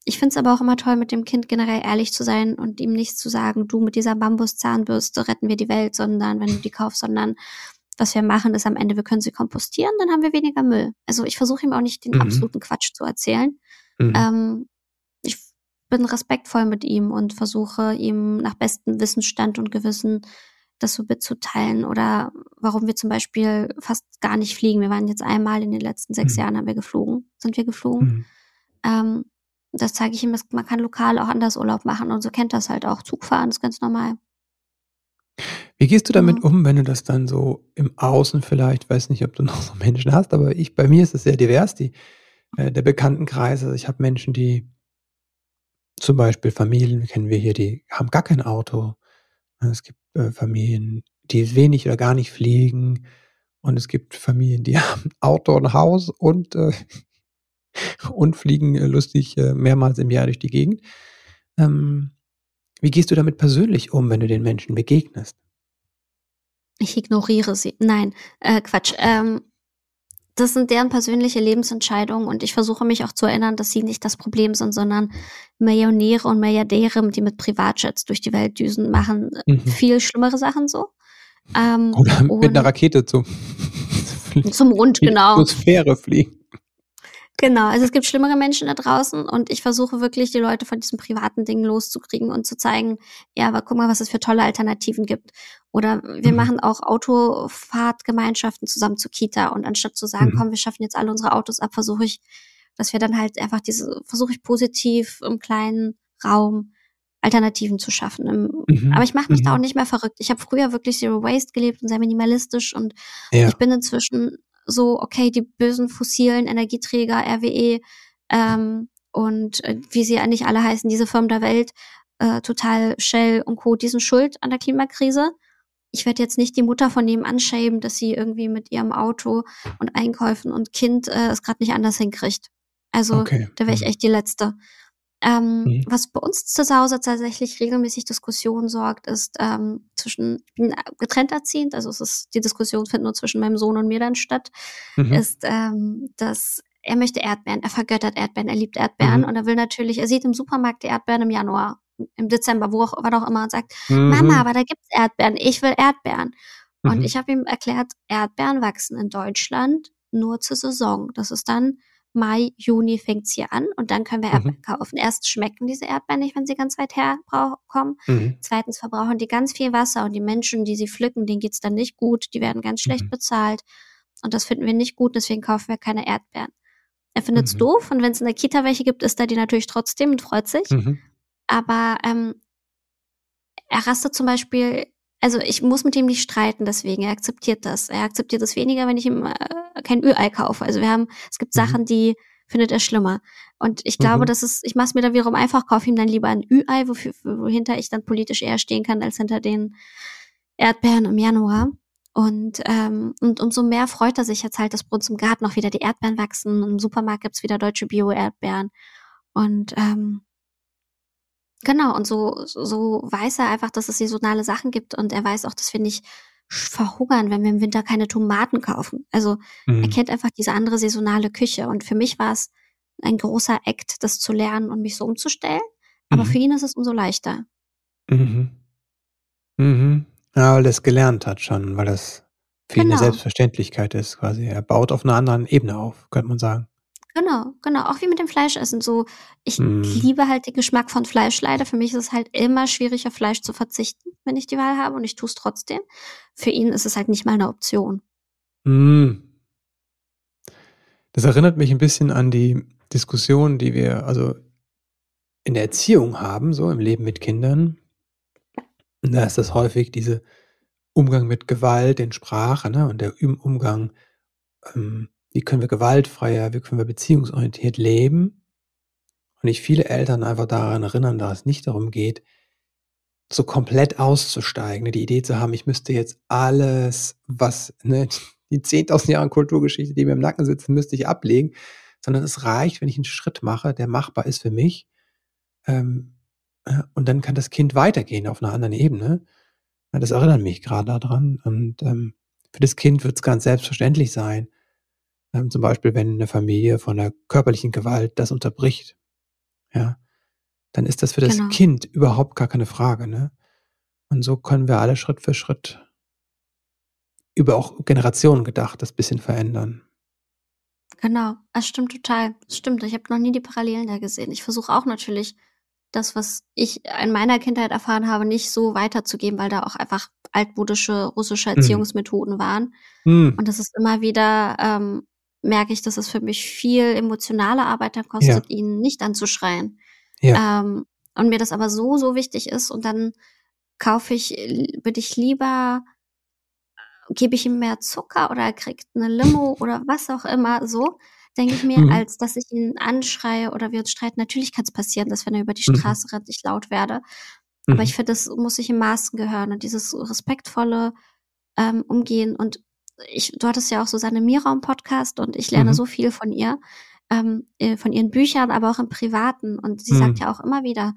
Ich finde es aber auch immer toll, mit dem Kind generell ehrlich zu sein und ihm nicht zu sagen, du mit dieser Bambuszahnbürste retten wir die Welt, sondern wenn du die kaufst, sondern was wir machen, ist am Ende, wir können sie kompostieren, dann haben wir weniger Müll. Also ich versuche ihm auch nicht den Mhm. absoluten Quatsch zu erzählen. Mhm. Ähm, ich bin respektvoll mit ihm und versuche ihm nach bestem Wissensstand und Gewissen das so mitzuteilen oder warum wir zum Beispiel fast gar nicht fliegen. Wir waren jetzt einmal in den letzten sechs Mhm. Jahren haben wir geflogen, sind wir geflogen. Mhm. Ähm, das zeige ich ihm, man kann lokal auch anders Urlaub machen und so kennt das halt auch. Zugfahren ist ganz normal. Wie gehst du damit Ja. um, wenn du das dann so im Außen vielleicht, weiß nicht, ob du noch so Menschen hast, aber ich, bei mir ist es sehr divers, die, äh, der Bekanntenkreis. Also ich habe Menschen, die zum Beispiel Familien, kennen wir hier, die haben gar kein Auto. Es gibt äh, Familien, die wenig oder gar nicht fliegen. Und es gibt Familien, die haben Auto und Haus und, äh, und fliegen äh, lustig äh, mehrmals im Jahr durch die Gegend. Ähm, wie gehst du damit persönlich um, wenn du den Menschen begegnest? Ich ignoriere sie. Nein, äh, Quatsch. Ähm, das sind deren persönliche Lebensentscheidungen und ich versuche mich auch zu erinnern, dass sie nicht das Problem sind, sondern Millionäre und Milliardäre, die mit Privatjets durch die Welt düsen, machen Mhm. viel schlimmere Sachen so. Ähm, Oder mit einer Rakete zum, zum die genau. Atmosphäre fliegen. Genau, also es gibt schlimmere Menschen da draußen und ich versuche wirklich, die Leute von diesen privaten Dingen loszukriegen und zu zeigen, ja, aber guck mal, was es für tolle Alternativen gibt. Oder wir Mhm. machen auch Autofahrtgemeinschaften zusammen zur Kita und anstatt zu sagen, Mhm. komm, wir schaffen jetzt alle unsere Autos ab, versuche ich, dass wir dann halt einfach diese, versuche ich positiv im kleinen Raum Alternativen zu schaffen. Im, Mhm. Aber ich mache mich da Mhm. auch nicht mehr verrückt. Ich habe früher wirklich Zero Waste gelebt und sehr minimalistisch und Ja. ich bin inzwischen so, okay, die bösen fossilen Energieträger, RWE ähm, und äh, wie sie eigentlich alle heißen, diese Firmen der Welt, äh, Total, Shell und Co., die sind schuld an der Klimakrise. ich werde jetzt nicht die Mutter von nebenan schämen, dass sie irgendwie mit ihrem Auto und Einkäufen und Kind äh, es gerade nicht anders hinkriegt. Also okay. da wäre ich mhm. echt die Letzte. Ähm, mhm. Was bei uns zu Hause tatsächlich regelmäßig Diskussionen sorgt, ist ähm, zwischen, bin getrennt erziehend, also es ist, die Diskussion findet nur zwischen meinem Sohn und mir dann statt, mhm. ist, ähm, dass er möchte Erdbeeren, er vergöttert Erdbeeren, er liebt Erdbeeren mhm. und er will natürlich, er sieht im Supermarkt die Erdbeeren im Januar, im Dezember, wo auch, was auch immer und sagt, mhm. Mama, aber da gibt's Erdbeeren, ich will Erdbeeren. Und mhm. ich habe ihm erklärt, Erdbeeren wachsen in Deutschland nur zur Saison. Das ist dann Mai, Juni fängt's hier an und dann können wir mhm. Erdbeeren kaufen. Erst schmecken diese Erdbeeren nicht, wenn sie ganz weit herkommen. Mhm. Zweitens verbrauchen die ganz viel Wasser und die Menschen, die sie pflücken, denen geht's dann nicht gut. Die werden ganz schlecht mhm. bezahlt. Und das finden wir nicht gut, deswegen kaufen wir keine Erdbeeren. Er findet's mhm. doof und wenn es in der Kita welche gibt, isst er die natürlich trotzdem und freut sich. Mhm. Aber ähm, er rastet zum Beispiel also ich muss mit ihm nicht streiten, deswegen er akzeptiert das. Er akzeptiert es weniger, wenn ich ihm äh, kein Ü-Ei kaufe. Also wir haben, es gibt mhm. Sachen, die findet er schlimmer. Und ich glaube, mhm. das ist, ich mache es mir da wiederum einfach, kaufe ihm dann lieber ein Ü-Ei, wohinter ich dann politisch eher stehen kann, als hinter den Erdbeeren im Januar. Und, ähm, und umso mehr freut er sich jetzt halt, dass bei uns im Garten auch wieder die Erdbeeren wachsen. Im Supermarkt gibt's wieder deutsche Bio-Erdbeeren. Und ähm, Genau, und so, so weiß er einfach, dass es saisonale Sachen gibt und er weiß auch, dass wir nicht verhungern, wenn wir im Winter keine Tomaten kaufen. Also mhm. er kennt einfach diese andere saisonale Küche. Und für mich war es ein großer Act, das zu lernen und mich so umzustellen. Aber mhm. für ihn ist es umso leichter. Mhm. Mhm. Ja, weil er es gelernt hat schon, weil das für genau. ihn eine genau. Selbstverständlichkeit ist quasi. Er baut auf einer anderen Ebene auf, könnte man sagen. Genau, genau. Auch wie mit dem Fleischessen. So, ich mm. liebe halt den Geschmack von Fleisch. Leider für mich ist es halt immer schwierig, auf Fleisch zu verzichten, wenn ich die Wahl habe und ich tue es trotzdem. Für ihn ist es halt nicht mal eine Option. Mm. Das erinnert mich ein bisschen an die Diskussion, die wir also in der Erziehung haben, so im Leben mit Kindern. Da ist das häufig diese Umgang mit Gewalt in Sprache ne, und der Umgang ähm, wie können wir gewaltfreier, wie können wir beziehungsorientiert leben. Und ich viele Eltern einfach daran erinnern, dass es nicht darum geht, so komplett auszusteigen, ne? die Idee zu haben, ich müsste jetzt alles, was ne, die 10.000 Jahre Kulturgeschichte, die mir im Nacken sitzen, müsste ich ablegen, sondern es reicht, wenn ich einen Schritt mache, der machbar ist für mich. Ähm, äh, und dann kann das Kind weitergehen auf einer anderen Ebene. Das erinnert mich gerade daran. Und ähm, für das Kind wird es ganz selbstverständlich sein, ähm, zum Beispiel, wenn eine Familie von der körperlichen Gewalt das unterbricht, ja, dann ist das für das genau. Kind überhaupt gar keine Frage, ne? Und so können wir alle Schritt für Schritt über auch Generationen gedacht das bisschen verändern. Genau, das stimmt total. Das stimmt. Ich habe noch nie die Parallelen da gesehen. Ich versuche auch natürlich das, was ich in meiner Kindheit erfahren habe, nicht so weiterzugeben, weil da auch einfach altmodische russische mhm. Erziehungsmethoden mhm. waren. Mhm. Und das ist immer wieder ähm, merke ich, dass es für mich viel emotionale Arbeit dann kostet, ja. ihn nicht anzuschreien. Ja. Ähm, und mir das aber so, so wichtig ist und dann kaufe ich, würde ich lieber, gebe ich ihm mehr Zucker oder er kriegt eine Limo oder was auch immer so, denke ich mir, mhm. als dass ich ihn anschreie oder wir uns streiten. Natürlich kann es passieren, dass wenn er über die mhm. Straße mhm. rennt, ich laut werde. Aber mhm. ich finde, das muss sich im Maßen gehören und dieses respektvolle ähm, Umgehen und ich, du hattest ja auch Susanne Mira im Podcast und ich lerne mhm. so viel von ihr, ähm, äh, von ihren Büchern, aber auch im Privaten. Und sie mhm. sagt ja auch immer wieder,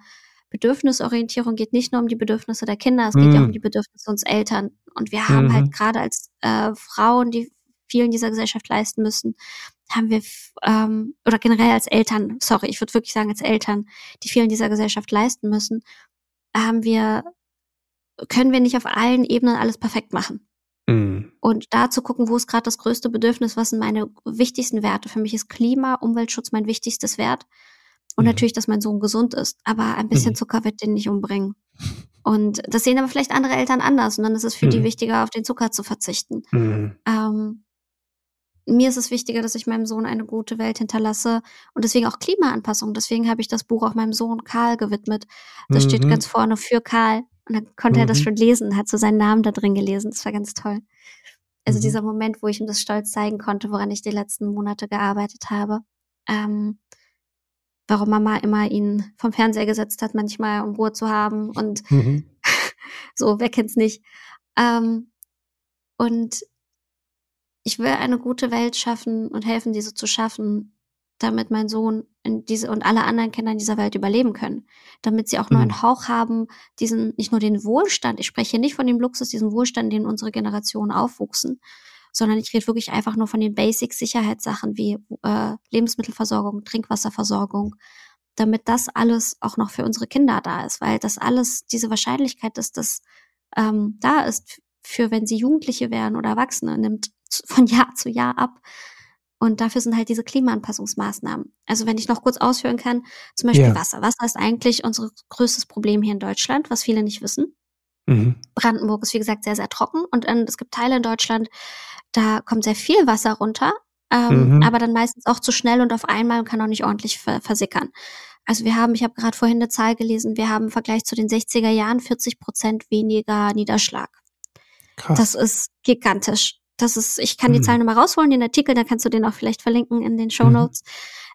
Bedürfnisorientierung geht nicht nur um die Bedürfnisse der Kinder, es geht mhm. ja um die Bedürfnisse uns Eltern. Und wir haben halt mhm. gerade als äh, Frauen, die viel in dieser Gesellschaft leisten müssen, haben wir, ähm, oder generell als Eltern, sorry, ich würde wirklich sagen als Eltern, die viel in dieser Gesellschaft leisten müssen, haben wir, können wir nicht auf allen Ebenen alles perfekt machen. Mhm. Und da zu gucken, wo ist gerade das größte Bedürfnis, was sind meine wichtigsten Werte. Für mich ist Klima, Umweltschutz mein wichtigstes Wert. Und mhm. natürlich, dass mein Sohn gesund ist. Aber ein bisschen mhm. Zucker wird den nicht umbringen. Und das sehen aber vielleicht andere Eltern anders. Und dann ist es für die mhm. wichtiger, auf den Zucker zu verzichten. Mhm. Ähm, mir ist es wichtiger, dass ich meinem Sohn eine gute Welt hinterlasse und deswegen auch Klimaanpassung. Deswegen habe ich das Buch auch meinem Sohn Karl gewidmet. Das mhm. steht ganz vorne für Karl. Und dann konnte mhm. er das mhm. schon lesen, hat so seinen Namen da drin gelesen. Das war ganz toll. Also mhm. dieser Moment, wo ich ihm das stolz zeigen konnte, woran ich die letzten Monate gearbeitet habe. Ähm, warum Mama immer ihn vom Fernseher gesetzt hat, manchmal um Ruhe zu haben und mhm. so, wer kennt's nicht. Ähm, und ich will eine gute Welt schaffen und helfen, diese zu schaffen, damit mein Sohn in diese und alle anderen Kinder in dieser Welt überleben können, damit sie auch nur einen mhm. Hauch haben, diesen nicht nur den Wohlstand. Ich spreche hier nicht von dem Luxus, diesen Wohlstand, den unsere Generationen aufwuchsen, sondern ich rede wirklich einfach nur von den Basic-Sicherheitssachen wie äh, Lebensmittelversorgung, Trinkwasserversorgung, damit das alles auch noch für unsere Kinder da ist, weil das alles diese Wahrscheinlichkeit, dass das ähm, da ist für wenn sie Jugendliche werden oder Erwachsene, nimmt von Jahr zu Jahr ab. Und dafür sind halt diese Klimaanpassungsmaßnahmen. Also wenn ich noch kurz ausführen kann, zum Beispiel ja. Wasser. Wasser ist eigentlich unser größtes Problem hier in Deutschland, was viele nicht wissen. Mhm. Brandenburg ist wie gesagt sehr, sehr trocken und ähm, es gibt Teile in Deutschland, da kommt sehr viel Wasser runter, ähm, mhm. aber dann meistens auch zu schnell und auf einmal und kann auch nicht ordentlich versickern. Also wir haben, ich habe gerade vorhin eine Zahl gelesen, wir haben im Vergleich zu den 60er Jahren 40 Prozent weniger Niederschlag. Krass. Das ist gigantisch. Das ist, ich kann die mhm. Zahlen nochmal rausholen, den Artikel, da kannst du den auch vielleicht verlinken in den Show mhm. Notes.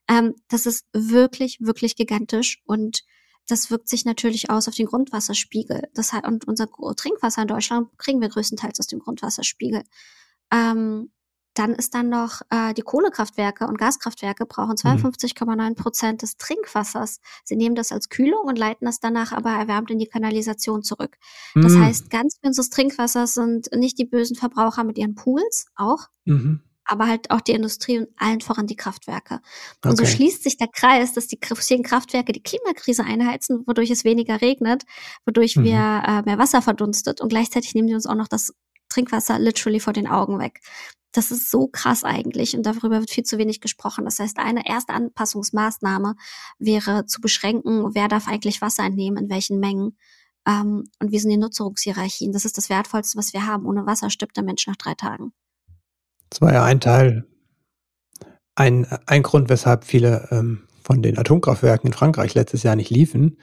Mhm. Ähm, das ist wirklich, wirklich gigantisch und das wirkt sich natürlich aus auf den Grundwasserspiegel. Das heißt, und unser Trinkwasser in Deutschland kriegen wir größtenteils aus dem Grundwasserspiegel. Ähm, dann ist dann noch äh, die Kohlekraftwerke und Gaskraftwerke brauchen 52,9 mhm. Prozent des Trinkwassers. Sie nehmen das als Kühlung und leiten das danach aber erwärmt in die Kanalisation zurück. Das mhm. heißt, ganz viel unseres Trinkwassers sind nicht die bösen Verbraucher mit ihren Pools, auch, mhm. aber halt auch die Industrie und allen voran die Kraftwerke. Okay. Und so schließt sich der Kreis, dass die fossilen Kraftwerke die Klimakrise einheizen, wodurch es weniger regnet, wodurch wir mhm. äh, mehr Wasser verdunstet und gleichzeitig nehmen die uns auch noch das Trinkwasser literally vor den Augen weg. Das ist so krass eigentlich und darüber wird viel zu wenig gesprochen. Das heißt, eine erste Anpassungsmaßnahme wäre zu beschränken, wer darf eigentlich Wasser entnehmen, in welchen Mengen ähm, und wie sind die Nutzungshierarchien. Das ist das Wertvollste, was wir haben. Ohne Wasser stirbt der Mensch nach drei Tagen. Das war ja ein Teil, ein, ein Grund, weshalb viele ähm, von den Atomkraftwerken in Frankreich letztes Jahr nicht liefen,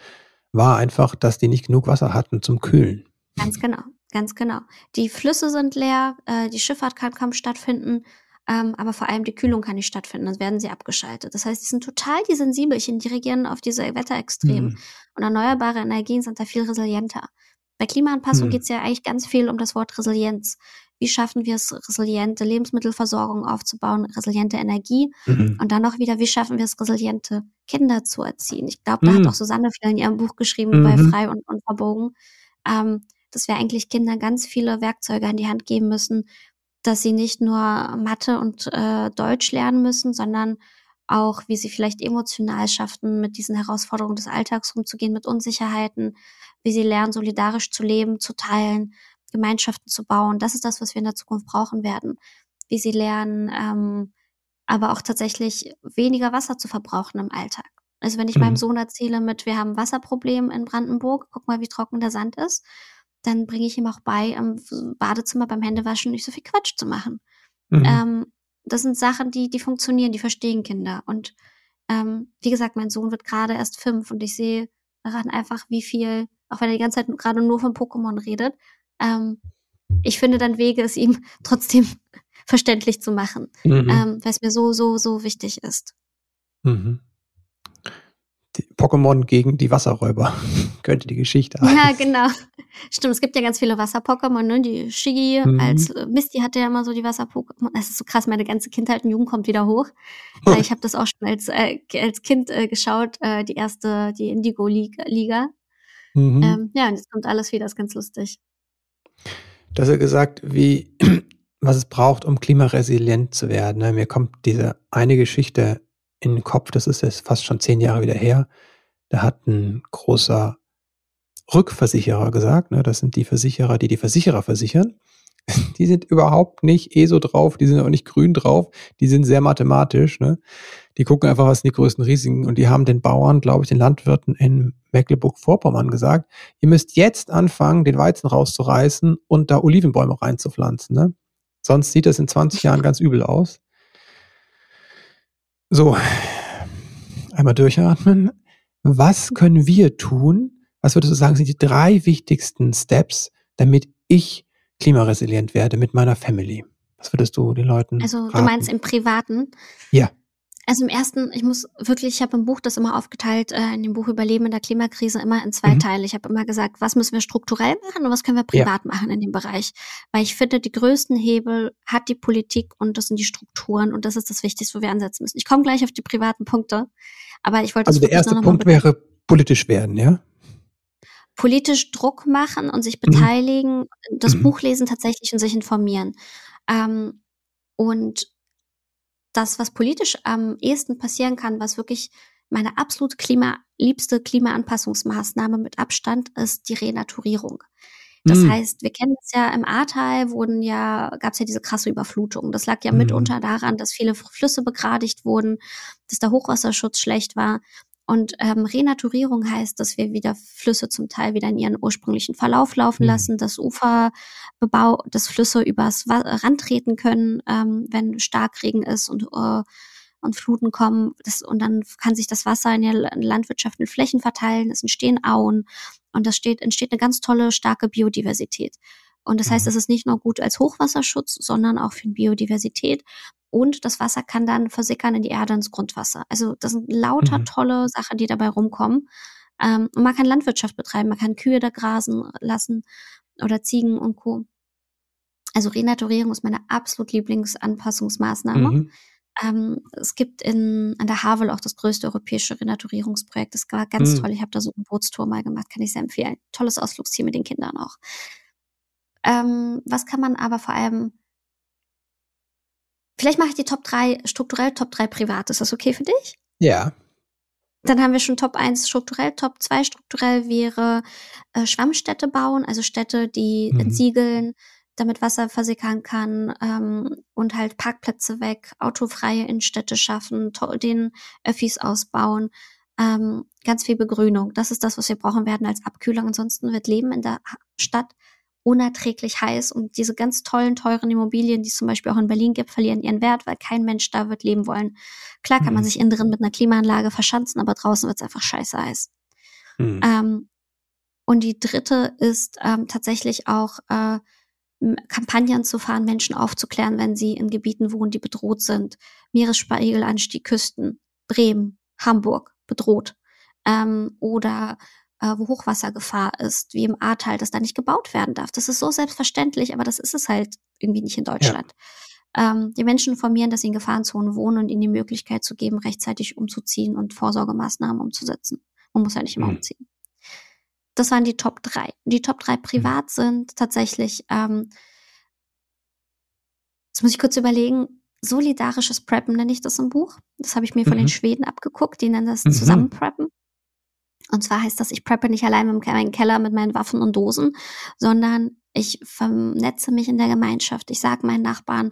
war einfach, dass die nicht genug Wasser hatten zum Kühlen. Ganz genau. Ganz genau. Die Flüsse sind leer, äh, die Schifffahrt kann kaum stattfinden, ähm, aber vor allem die Kühlung kann nicht stattfinden, dann werden sie abgeschaltet. Das heißt, die sind total die Sensibelchen, die reagieren auf diese Wetterextremen. Mhm. Und erneuerbare Energien sind da viel resilienter. Bei Klimaanpassung mhm. geht es ja eigentlich ganz viel um das Wort Resilienz. Wie schaffen wir es, resiliente Lebensmittelversorgung aufzubauen, resiliente Energie mhm. und dann noch wieder, wie schaffen wir es, resiliente Kinder zu erziehen? Ich glaube, da hat mhm. auch Susanne viel in ihrem Buch geschrieben bei mhm. Frei und Unverbogen. Ähm, dass wir eigentlich Kindern ganz viele Werkzeuge an die Hand geben müssen, dass sie nicht nur Mathe und äh, Deutsch lernen müssen, sondern auch, wie sie vielleicht emotional schaffen, mit diesen Herausforderungen des Alltags umzugehen, mit Unsicherheiten, wie sie lernen, solidarisch zu leben, zu teilen, Gemeinschaften zu bauen. Das ist das, was wir in der Zukunft brauchen werden. Wie sie lernen, ähm, aber auch tatsächlich weniger Wasser zu verbrauchen im Alltag. Also wenn ich mhm. meinem Sohn erzähle mit, wir haben ein Wasserproblem in Brandenburg, guck mal, wie trocken der Sand ist, dann bringe ich ihm auch bei, im Badezimmer beim Händewaschen nicht so viel Quatsch zu machen. Mhm. Ähm, das sind Sachen, die, die funktionieren, die verstehen Kinder. Und ähm, wie gesagt, mein Sohn wird gerade erst fünf und ich sehe daran einfach, wie viel, auch wenn er die ganze Zeit gerade nur von Pokémon redet, ähm, ich finde dann Wege, es ihm trotzdem verständlich zu machen, mhm. ähm, weil es mir so, so, so wichtig ist. Mhm. Pokémon gegen die Wasserräuber. Könnte die Geschichte heißen. Ja, genau. Stimmt, es gibt ja ganz viele Wasser-Pokémon, ne? Die Shiggy mhm. als äh, Misty hatte ja immer so die Wasser-Pokémon. Das ist so krass, meine ganze Kindheit und Jugend kommt wieder hoch. äh, ich habe das auch schon als, äh, als Kind äh, geschaut, äh, die erste, die Indigo-Liga. Mhm. Ähm, ja, und jetzt kommt alles wieder, ist ganz lustig. Du hast ja gesagt, wie, was es braucht, um klimaresilient zu werden. Ne? Mir kommt diese eine Geschichte in den Kopf, das ist jetzt fast schon zehn Jahre wieder her. Da hat ein großer Rückversicherer gesagt, ne, das sind die Versicherer, die die Versicherer versichern. Die sind überhaupt nicht ESO drauf, die sind auch nicht grün drauf, die sind sehr mathematisch. Ne? Die gucken einfach, was sind die größten Risiken. Und die haben den Bauern, glaube ich, den Landwirten in Mecklenburg-Vorpommern gesagt, ihr müsst jetzt anfangen, den Weizen rauszureißen und da Olivenbäume reinzupflanzen. Ne? Sonst sieht das in 20 Jahren ganz übel aus. So, einmal durchatmen. Was können wir tun? Was würdest du sagen, sind die drei wichtigsten Steps, damit ich klimaresilient werde mit meiner Family? Was würdest du den Leuten Also raten? du meinst im Privaten? Ja. Also im ersten, ich muss wirklich, ich habe im Buch das immer aufgeteilt, äh, in dem Buch Überleben in der Klimakrise immer in zwei mhm. Teile. Ich habe immer gesagt, was müssen wir strukturell machen und was können wir privat ja. machen in dem Bereich. Weil ich finde, die größten Hebel hat die Politik und das sind die Strukturen und das ist das Wichtigste, wo wir ansetzen müssen. Ich komme gleich auf die privaten Punkte, aber ich wollte Also der erste Punkt wäre politisch werden, ja? Politisch Druck machen und sich mhm. beteiligen, mhm. das mhm. Buch lesen tatsächlich und sich informieren. Ähm, und das, was politisch am ehesten passieren kann, was wirklich meine absolut klima liebste Klimaanpassungsmaßnahme mit Abstand ist die Renaturierung. Das mhm. heißt, wir kennen es ja im Ahrtal wurden ja, gab es ja diese krasse Überflutung. Das lag ja mhm. mitunter daran, dass viele Flüsse begradigt wurden, dass der Hochwasserschutz schlecht war. Und ähm, Renaturierung heißt, dass wir wieder Flüsse zum Teil wieder in ihren ursprünglichen Verlauf laufen mhm. lassen, dass Ufer bebau, dass Flüsse übers Rand treten können, ähm, wenn Starkregen ist und äh, und Fluten kommen. Das, und dann kann sich das Wasser in den landwirtschaftlichen Flächen verteilen, es entstehen Auen und das steht, entsteht eine ganz tolle, starke Biodiversität. Und das heißt, mhm. es ist nicht nur gut als Hochwasserschutz, sondern auch für Biodiversität. Und das Wasser kann dann versickern in die Erde ins Grundwasser. Also das sind lauter mhm. tolle Sachen, die dabei rumkommen. Ähm, und man kann Landwirtschaft betreiben, man kann Kühe da grasen lassen oder Ziegen und Co. Also Renaturierung ist meine absolut Lieblingsanpassungsmaßnahme. Mhm. Ähm, es gibt in, an der Havel auch das größte europäische Renaturierungsprojekt. Das war ganz mhm. toll. Ich habe da so eine Bootstour mal gemacht, kann ich sehr empfehlen. Tolles Ausflugsziel mit den Kindern auch. Ähm, was kann man aber vor allem Vielleicht mache ich die Top 3 strukturell, Top 3 privat. Ist das okay für dich? Ja. Dann haben wir schon Top 1 strukturell. Top 2 strukturell wäre äh, Schwammstädte bauen, also Städte, die mhm. entsiegeln, damit Wasser versickern kann ähm, und halt Parkplätze weg, autofreie Innenstädte schaffen, den Öffis ausbauen, ähm, ganz viel Begrünung. Das ist das, was wir brauchen werden als Abkühlung. Ansonsten wird Leben in der Stadt unerträglich heiß und diese ganz tollen, teuren Immobilien, die es zum Beispiel auch in Berlin gibt, verlieren ihren Wert, weil kein Mensch da wird leben wollen. Klar kann mhm. man sich innen drin mit einer Klimaanlage verschanzen, aber draußen wird es einfach scheiße heiß. Mhm. Ähm, und die dritte ist ähm, tatsächlich auch äh, Kampagnen zu fahren, Menschen aufzuklären, wenn sie in Gebieten wohnen, die bedroht sind. Meeresspiegelanstieg, Küsten, Bremen, Hamburg bedroht. Ähm, oder äh, wo Hochwassergefahr ist, wie im Ahrtal, dass da nicht gebaut werden darf. Das ist so selbstverständlich, aber das ist es halt irgendwie nicht in Deutschland. Ja. Ähm, die Menschen informieren, dass sie in Gefahrenzonen wohnen und ihnen die Möglichkeit zu geben, rechtzeitig umzuziehen und Vorsorgemaßnahmen umzusetzen. Man muss ja nicht immer mhm. umziehen. Das waren die Top 3. Die Top 3 privat mhm. sind tatsächlich, ähm, jetzt muss ich kurz überlegen, solidarisches Preppen nenne ich das im Buch. Das habe ich mir von den mhm. Schweden abgeguckt. Die nennen das mhm. Zusammenpreppen. Und zwar heißt das, ich preppe nicht allein mit meinem Keller mit meinen Waffen und Dosen, sondern ich vernetze mich in der Gemeinschaft. Ich sage meinen Nachbarn,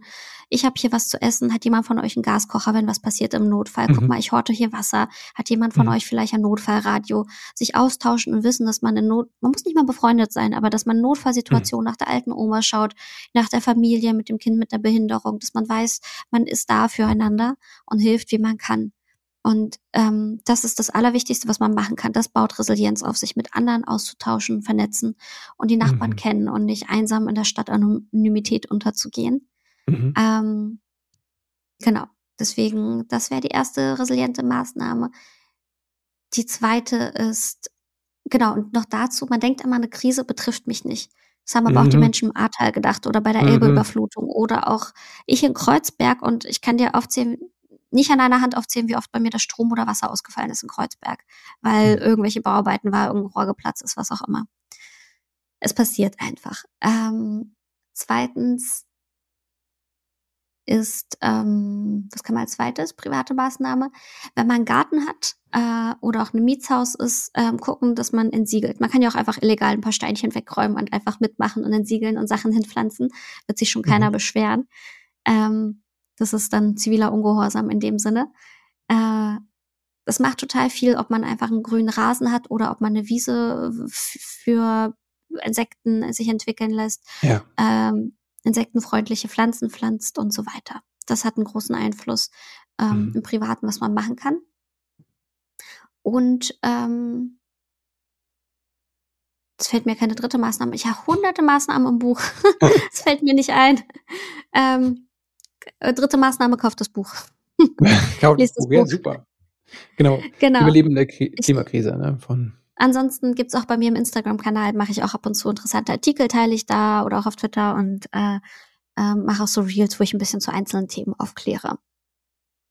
ich habe hier was zu essen. Hat jemand von euch einen Gaskocher, wenn was passiert im Notfall? Mhm. Guck mal, ich horte hier Wasser. Hat jemand von mhm. euch vielleicht ein Notfallradio? Sich austauschen und wissen, dass man in Not, man muss nicht mal befreundet sein, aber dass man Notfallsituation mhm. nach der alten Oma schaut, nach der Familie mit dem Kind mit der Behinderung, dass man weiß, man ist da füreinander und hilft, wie man kann. Und ähm, das ist das Allerwichtigste, was man machen kann. Das baut Resilienz auf, sich mit anderen auszutauschen, vernetzen und die Nachbarn mhm. kennen und nicht einsam in der Stadt Anonymität unterzugehen. Mhm. Ähm, genau. Deswegen, das wäre die erste resiliente Maßnahme. Die zweite ist, genau, und noch dazu, man denkt immer, eine Krise betrifft mich nicht. Das haben aber mhm. auch die mhm. Menschen im Ahrtal gedacht oder bei der mhm. Elbeüberflutung oder auch ich in Kreuzberg und ich kann dir aufzählen, nicht an einer Hand aufzählen, wie oft bei mir das Strom oder Wasser ausgefallen ist in Kreuzberg, weil mhm. irgendwelche Bauarbeiten war, irgendein Rohr geplatzt ist, was auch immer. Es passiert einfach. Ähm, zweitens ist, ähm, was kann man als zweites, private Maßnahme, wenn man einen Garten hat äh, oder auch ein Mietshaus ist, ähm, gucken, dass man entsiegelt. Man kann ja auch einfach illegal ein paar Steinchen wegräumen und einfach mitmachen und entsiegeln und Sachen hinpflanzen, wird sich schon keiner mhm. beschweren. Ähm, das ist dann ziviler Ungehorsam in dem Sinne. Äh, das macht total viel, ob man einfach einen grünen Rasen hat oder ob man eine Wiese für Insekten sich entwickeln lässt, ja. ähm, insektenfreundliche Pflanzen pflanzt und so weiter. Das hat einen großen Einfluss ähm, mhm. im Privaten, was man machen kann. Und ähm, es fällt mir keine dritte Maßnahme. Ich habe hunderte Maßnahmen im Buch. Es fällt mir nicht ein. Ähm, äh, dritte Maßnahme, kauft das Buch. Couchbuch, ja, super. Genau. genau. Überleben der Klimakrise, ne? Von Ansonsten gibt's auch bei mir im Instagram-Kanal, mache ich auch ab und zu interessante Artikel, teile ich da oder auch auf Twitter und äh, äh, mache auch so Reels, wo ich ein bisschen zu einzelnen Themen aufkläre.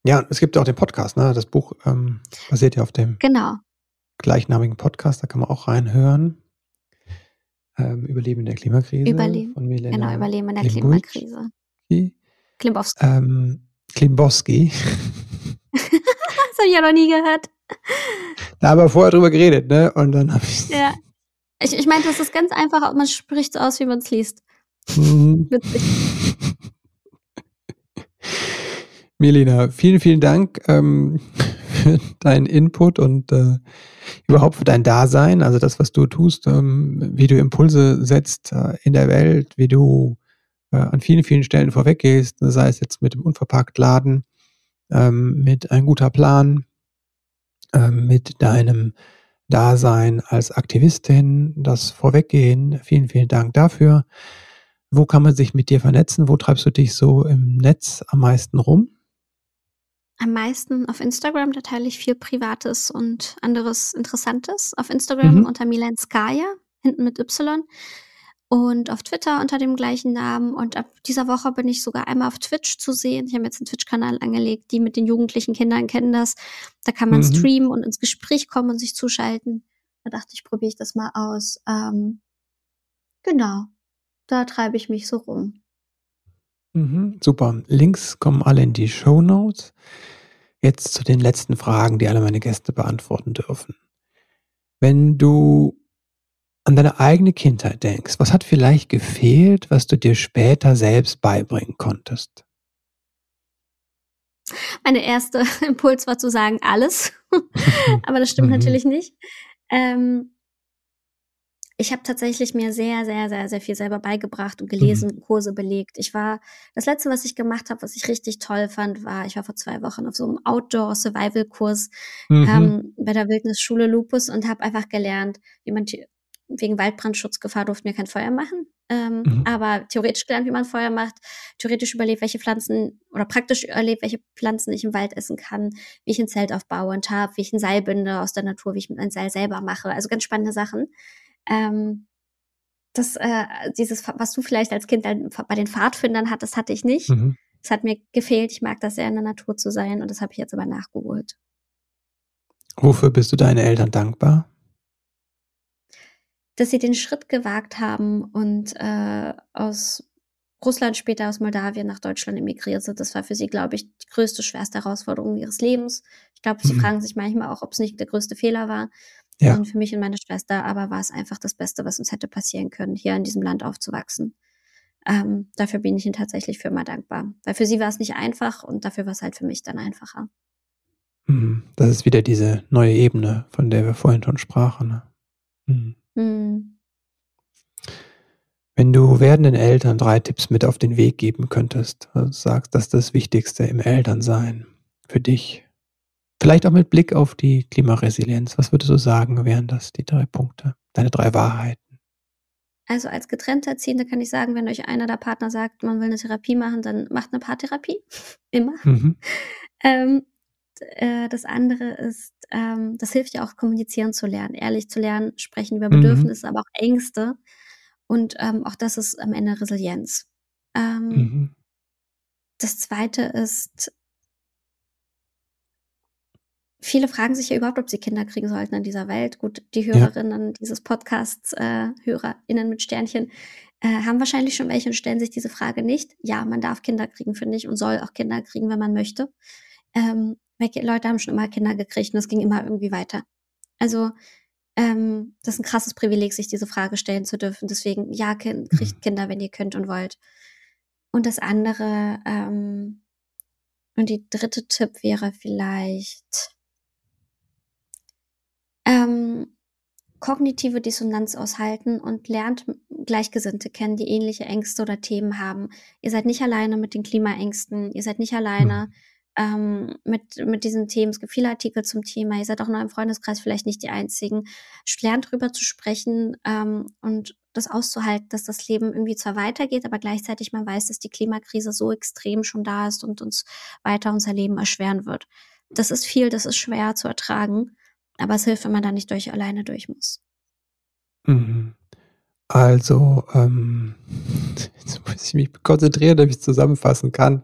Ja, es gibt auch den Podcast, ne? Das Buch ähm, basiert ja auf dem genau. gleichnamigen Podcast, da kann man auch reinhören. Ähm, Überleben in der Klimakrise. Überleben. Von Milena genau, Überleben in der Klimakrise. Klimbowski. Ähm, Klimbowski. das habe ich ja noch nie gehört. Da haben wir vorher drüber geredet, ne? Und dann habe ich. Ja. Ich, ich meine, das ist ganz einfach, man spricht so aus, wie man es liest. Mhm. Witzig. Melina, vielen, vielen Dank ähm, für deinen Input und äh, überhaupt für dein Dasein, also das, was du tust, ähm, wie du Impulse setzt äh, in der Welt, wie du äh, an vielen, vielen Stellen vorweggehst, sei es jetzt mit dem Unverpacktladen, ähm, mit ein guter Plan, ähm, mit deinem Dasein als Aktivistin, das Vorweggehen. Vielen, vielen Dank dafür. Wo kann man sich mit dir vernetzen? Wo treibst du dich so im Netz am meisten rum? Am meisten auf Instagram, da teile ich viel Privates und anderes Interessantes. Auf Instagram mhm. unter Milenskaya, hinten mit Y und auf Twitter unter dem gleichen Namen. Und ab dieser Woche bin ich sogar einmal auf Twitch zu sehen. Ich habe jetzt einen Twitch-Kanal angelegt, die mit den jugendlichen Kindern kennen das. Da kann man mhm. streamen und ins Gespräch kommen und sich zuschalten. Da dachte ich, probiere ich das mal aus. Ähm, genau, da treibe ich mich so rum. Mhm, super. Links kommen alle in die Show Notes. Jetzt zu den letzten Fragen, die alle meine Gäste beantworten dürfen. Wenn du an deine eigene Kindheit denkst, was hat vielleicht gefehlt, was du dir später selbst beibringen konntest? Meine erste Impuls war zu sagen, alles. Aber das stimmt mhm. natürlich nicht. Ähm, ich habe tatsächlich mir sehr, sehr, sehr, sehr viel selber beigebracht und gelesen, mhm. Kurse belegt. Ich war, das letzte, was ich gemacht habe, was ich richtig toll fand, war, ich war vor zwei Wochen auf so einem Outdoor-Survival-Kurs mhm. ähm, bei der Wildnisschule Lupus und habe einfach gelernt, wie man wegen Waldbrandschutzgefahr durften wir kein Feuer machen. Ähm, mhm. Aber theoretisch gelernt, wie man Feuer macht, theoretisch überlebt, welche Pflanzen oder praktisch erlebt, welche Pflanzen ich im Wald essen kann, wie ich ein Zelt aufbaue und habe, wie ich ein Seil binde aus der Natur, wie ich ein Seil selber mache. Also ganz spannende Sachen. Ähm, das, äh, dieses, was du vielleicht als Kind bei den Pfadfindern hattest, hatte ich nicht. Mhm. Das hat mir gefehlt. Ich mag das sehr in der Natur zu sein und das habe ich jetzt aber nachgeholt. Wofür bist du deinen Eltern dankbar? Dass sie den Schritt gewagt haben und äh, aus Russland später aus Moldawien nach Deutschland emigriert sind. Das war für sie, glaube ich, die größte, schwerste Herausforderung ihres Lebens. Ich glaube, sie mhm. fragen sich manchmal auch, ob es nicht der größte Fehler war. Ja. Und für mich und meine Schwester aber war es einfach das Beste, was uns hätte passieren können, hier in diesem Land aufzuwachsen. Ähm, dafür bin ich ihnen tatsächlich für immer dankbar. Weil für sie war es nicht einfach und dafür war es halt für mich dann einfacher. Mhm. Das ist wieder diese neue Ebene, von der wir vorhin schon sprachen. Ne? Mhm. Mhm. Wenn du werdenden Eltern drei Tipps mit auf den Weg geben könntest, also sagst, das ist das Wichtigste im Elternsein für dich. Vielleicht auch mit Blick auf die Klimaresilienz. Was würdest du sagen, wären das die drei Punkte, deine drei Wahrheiten? Also als getrennte Erziehende kann ich sagen, wenn euch einer der Partner sagt, man will eine Therapie machen, dann macht eine Paartherapie. Immer. Mhm. Ähm, äh, das andere ist, ähm, das hilft ja auch, kommunizieren zu lernen, ehrlich zu lernen, sprechen über mhm. Bedürfnisse, mhm. aber auch Ängste. Und ähm, auch das ist am Ende Resilienz. Ähm, mhm. Das zweite ist, viele fragen sich ja überhaupt, ob sie Kinder kriegen sollten in dieser Welt. Gut, die Hörerinnen ja. dieses Podcasts, äh, HörerInnen mit Sternchen, äh, haben wahrscheinlich schon welche und stellen sich diese Frage nicht. Ja, man darf Kinder kriegen, finde ich, und soll auch Kinder kriegen, wenn man möchte. Ähm, Leute haben schon immer Kinder gekriegt und es ging immer irgendwie weiter. Also ähm, das ist ein krasses Privileg, sich diese Frage stellen zu dürfen. Deswegen, ja, kind, kriegt mhm. Kinder, wenn ihr könnt und wollt. Und das andere, ähm, und die dritte Tipp wäre vielleicht ähm, kognitive Dissonanz aushalten und lernt Gleichgesinnte kennen, die ähnliche Ängste oder Themen haben. Ihr seid nicht alleine mit den Klimaängsten, ihr seid nicht alleine. Mhm ähm, mit, mit diesen Themen. Es gibt viele Artikel zum Thema. Ihr seid auch noch im Freundeskreis vielleicht nicht die einzigen. Lernt drüber zu sprechen ähm, und das auszuhalten, dass das Leben irgendwie zwar weitergeht, aber gleichzeitig man weiß, dass die Klimakrise so extrem schon da ist und uns weiter unser Leben erschweren wird. Das ist viel, das ist schwer zu ertragen, aber es hilft, wenn man da nicht durch alleine durch muss. Mhm. Also, ähm, jetzt muss ich mich konzentrieren, damit ich es zusammenfassen kann.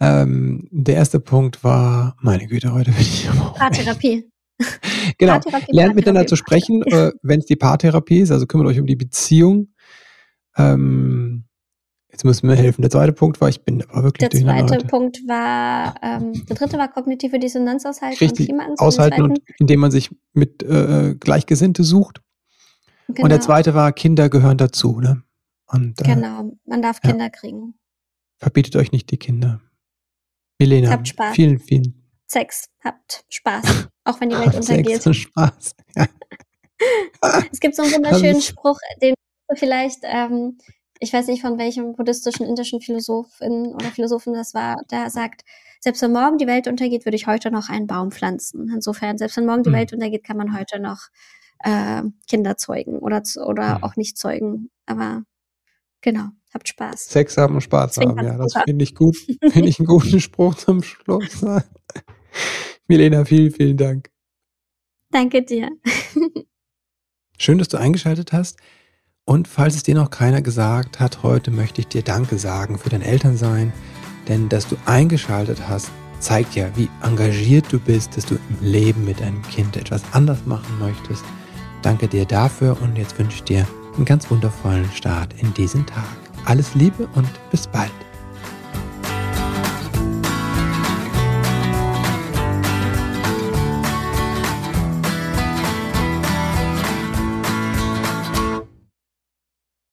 Ähm, der erste Punkt war, meine Güte, heute bin ich aber Paartherapie. genau, Paartherapie, lernt miteinander zu sprechen, äh, wenn es die Paartherapie ist, also kümmert euch um die Beziehung. Ähm, jetzt müssen wir helfen. Der zweite Punkt war, ich bin aber wirklich Der zweite heute. Punkt war, ähm, der dritte war kognitive Dissonanz aushalten Richtig, und aushalten und indem man sich mit äh, Gleichgesinnte sucht. Genau. Und der genau. zweite war, Kinder gehören dazu. Ne? Und, äh, genau, man darf Kinder ja. kriegen. Verbietet euch nicht die Kinder. Milena, habt Spaß. vielen, vielen. Sex, habt Spaß, auch wenn die Welt untergeht. Sex und Spaß. Ja. es gibt so einen wunderschönen Spruch, den vielleicht, ähm, ich weiß nicht von welchem buddhistischen indischen Philosophin oder Philosophen das war, der sagt, selbst wenn morgen die Welt untergeht, würde ich heute noch einen Baum pflanzen. Insofern, selbst wenn morgen die hm. Welt untergeht, kann man heute noch äh, Kinder zeugen oder, oder hm. auch nicht zeugen. Aber genau, habt Spaß. Sex haben und Spaß haben, ja, das finde ich gut. Finde ich einen guten Spruch zum Schluss. Milena, vielen, vielen Dank. Danke dir. Schön, dass du eingeschaltet hast. Und falls es dir noch keiner gesagt hat, heute möchte ich dir Danke sagen für dein Elternsein. Denn dass du eingeschaltet hast, zeigt ja, wie engagiert du bist, dass du im Leben mit deinem Kind etwas anders machen möchtest. Danke dir dafür und jetzt wünsche ich dir einen ganz wundervollen Start in diesen Tag. Alles Liebe und bis bald.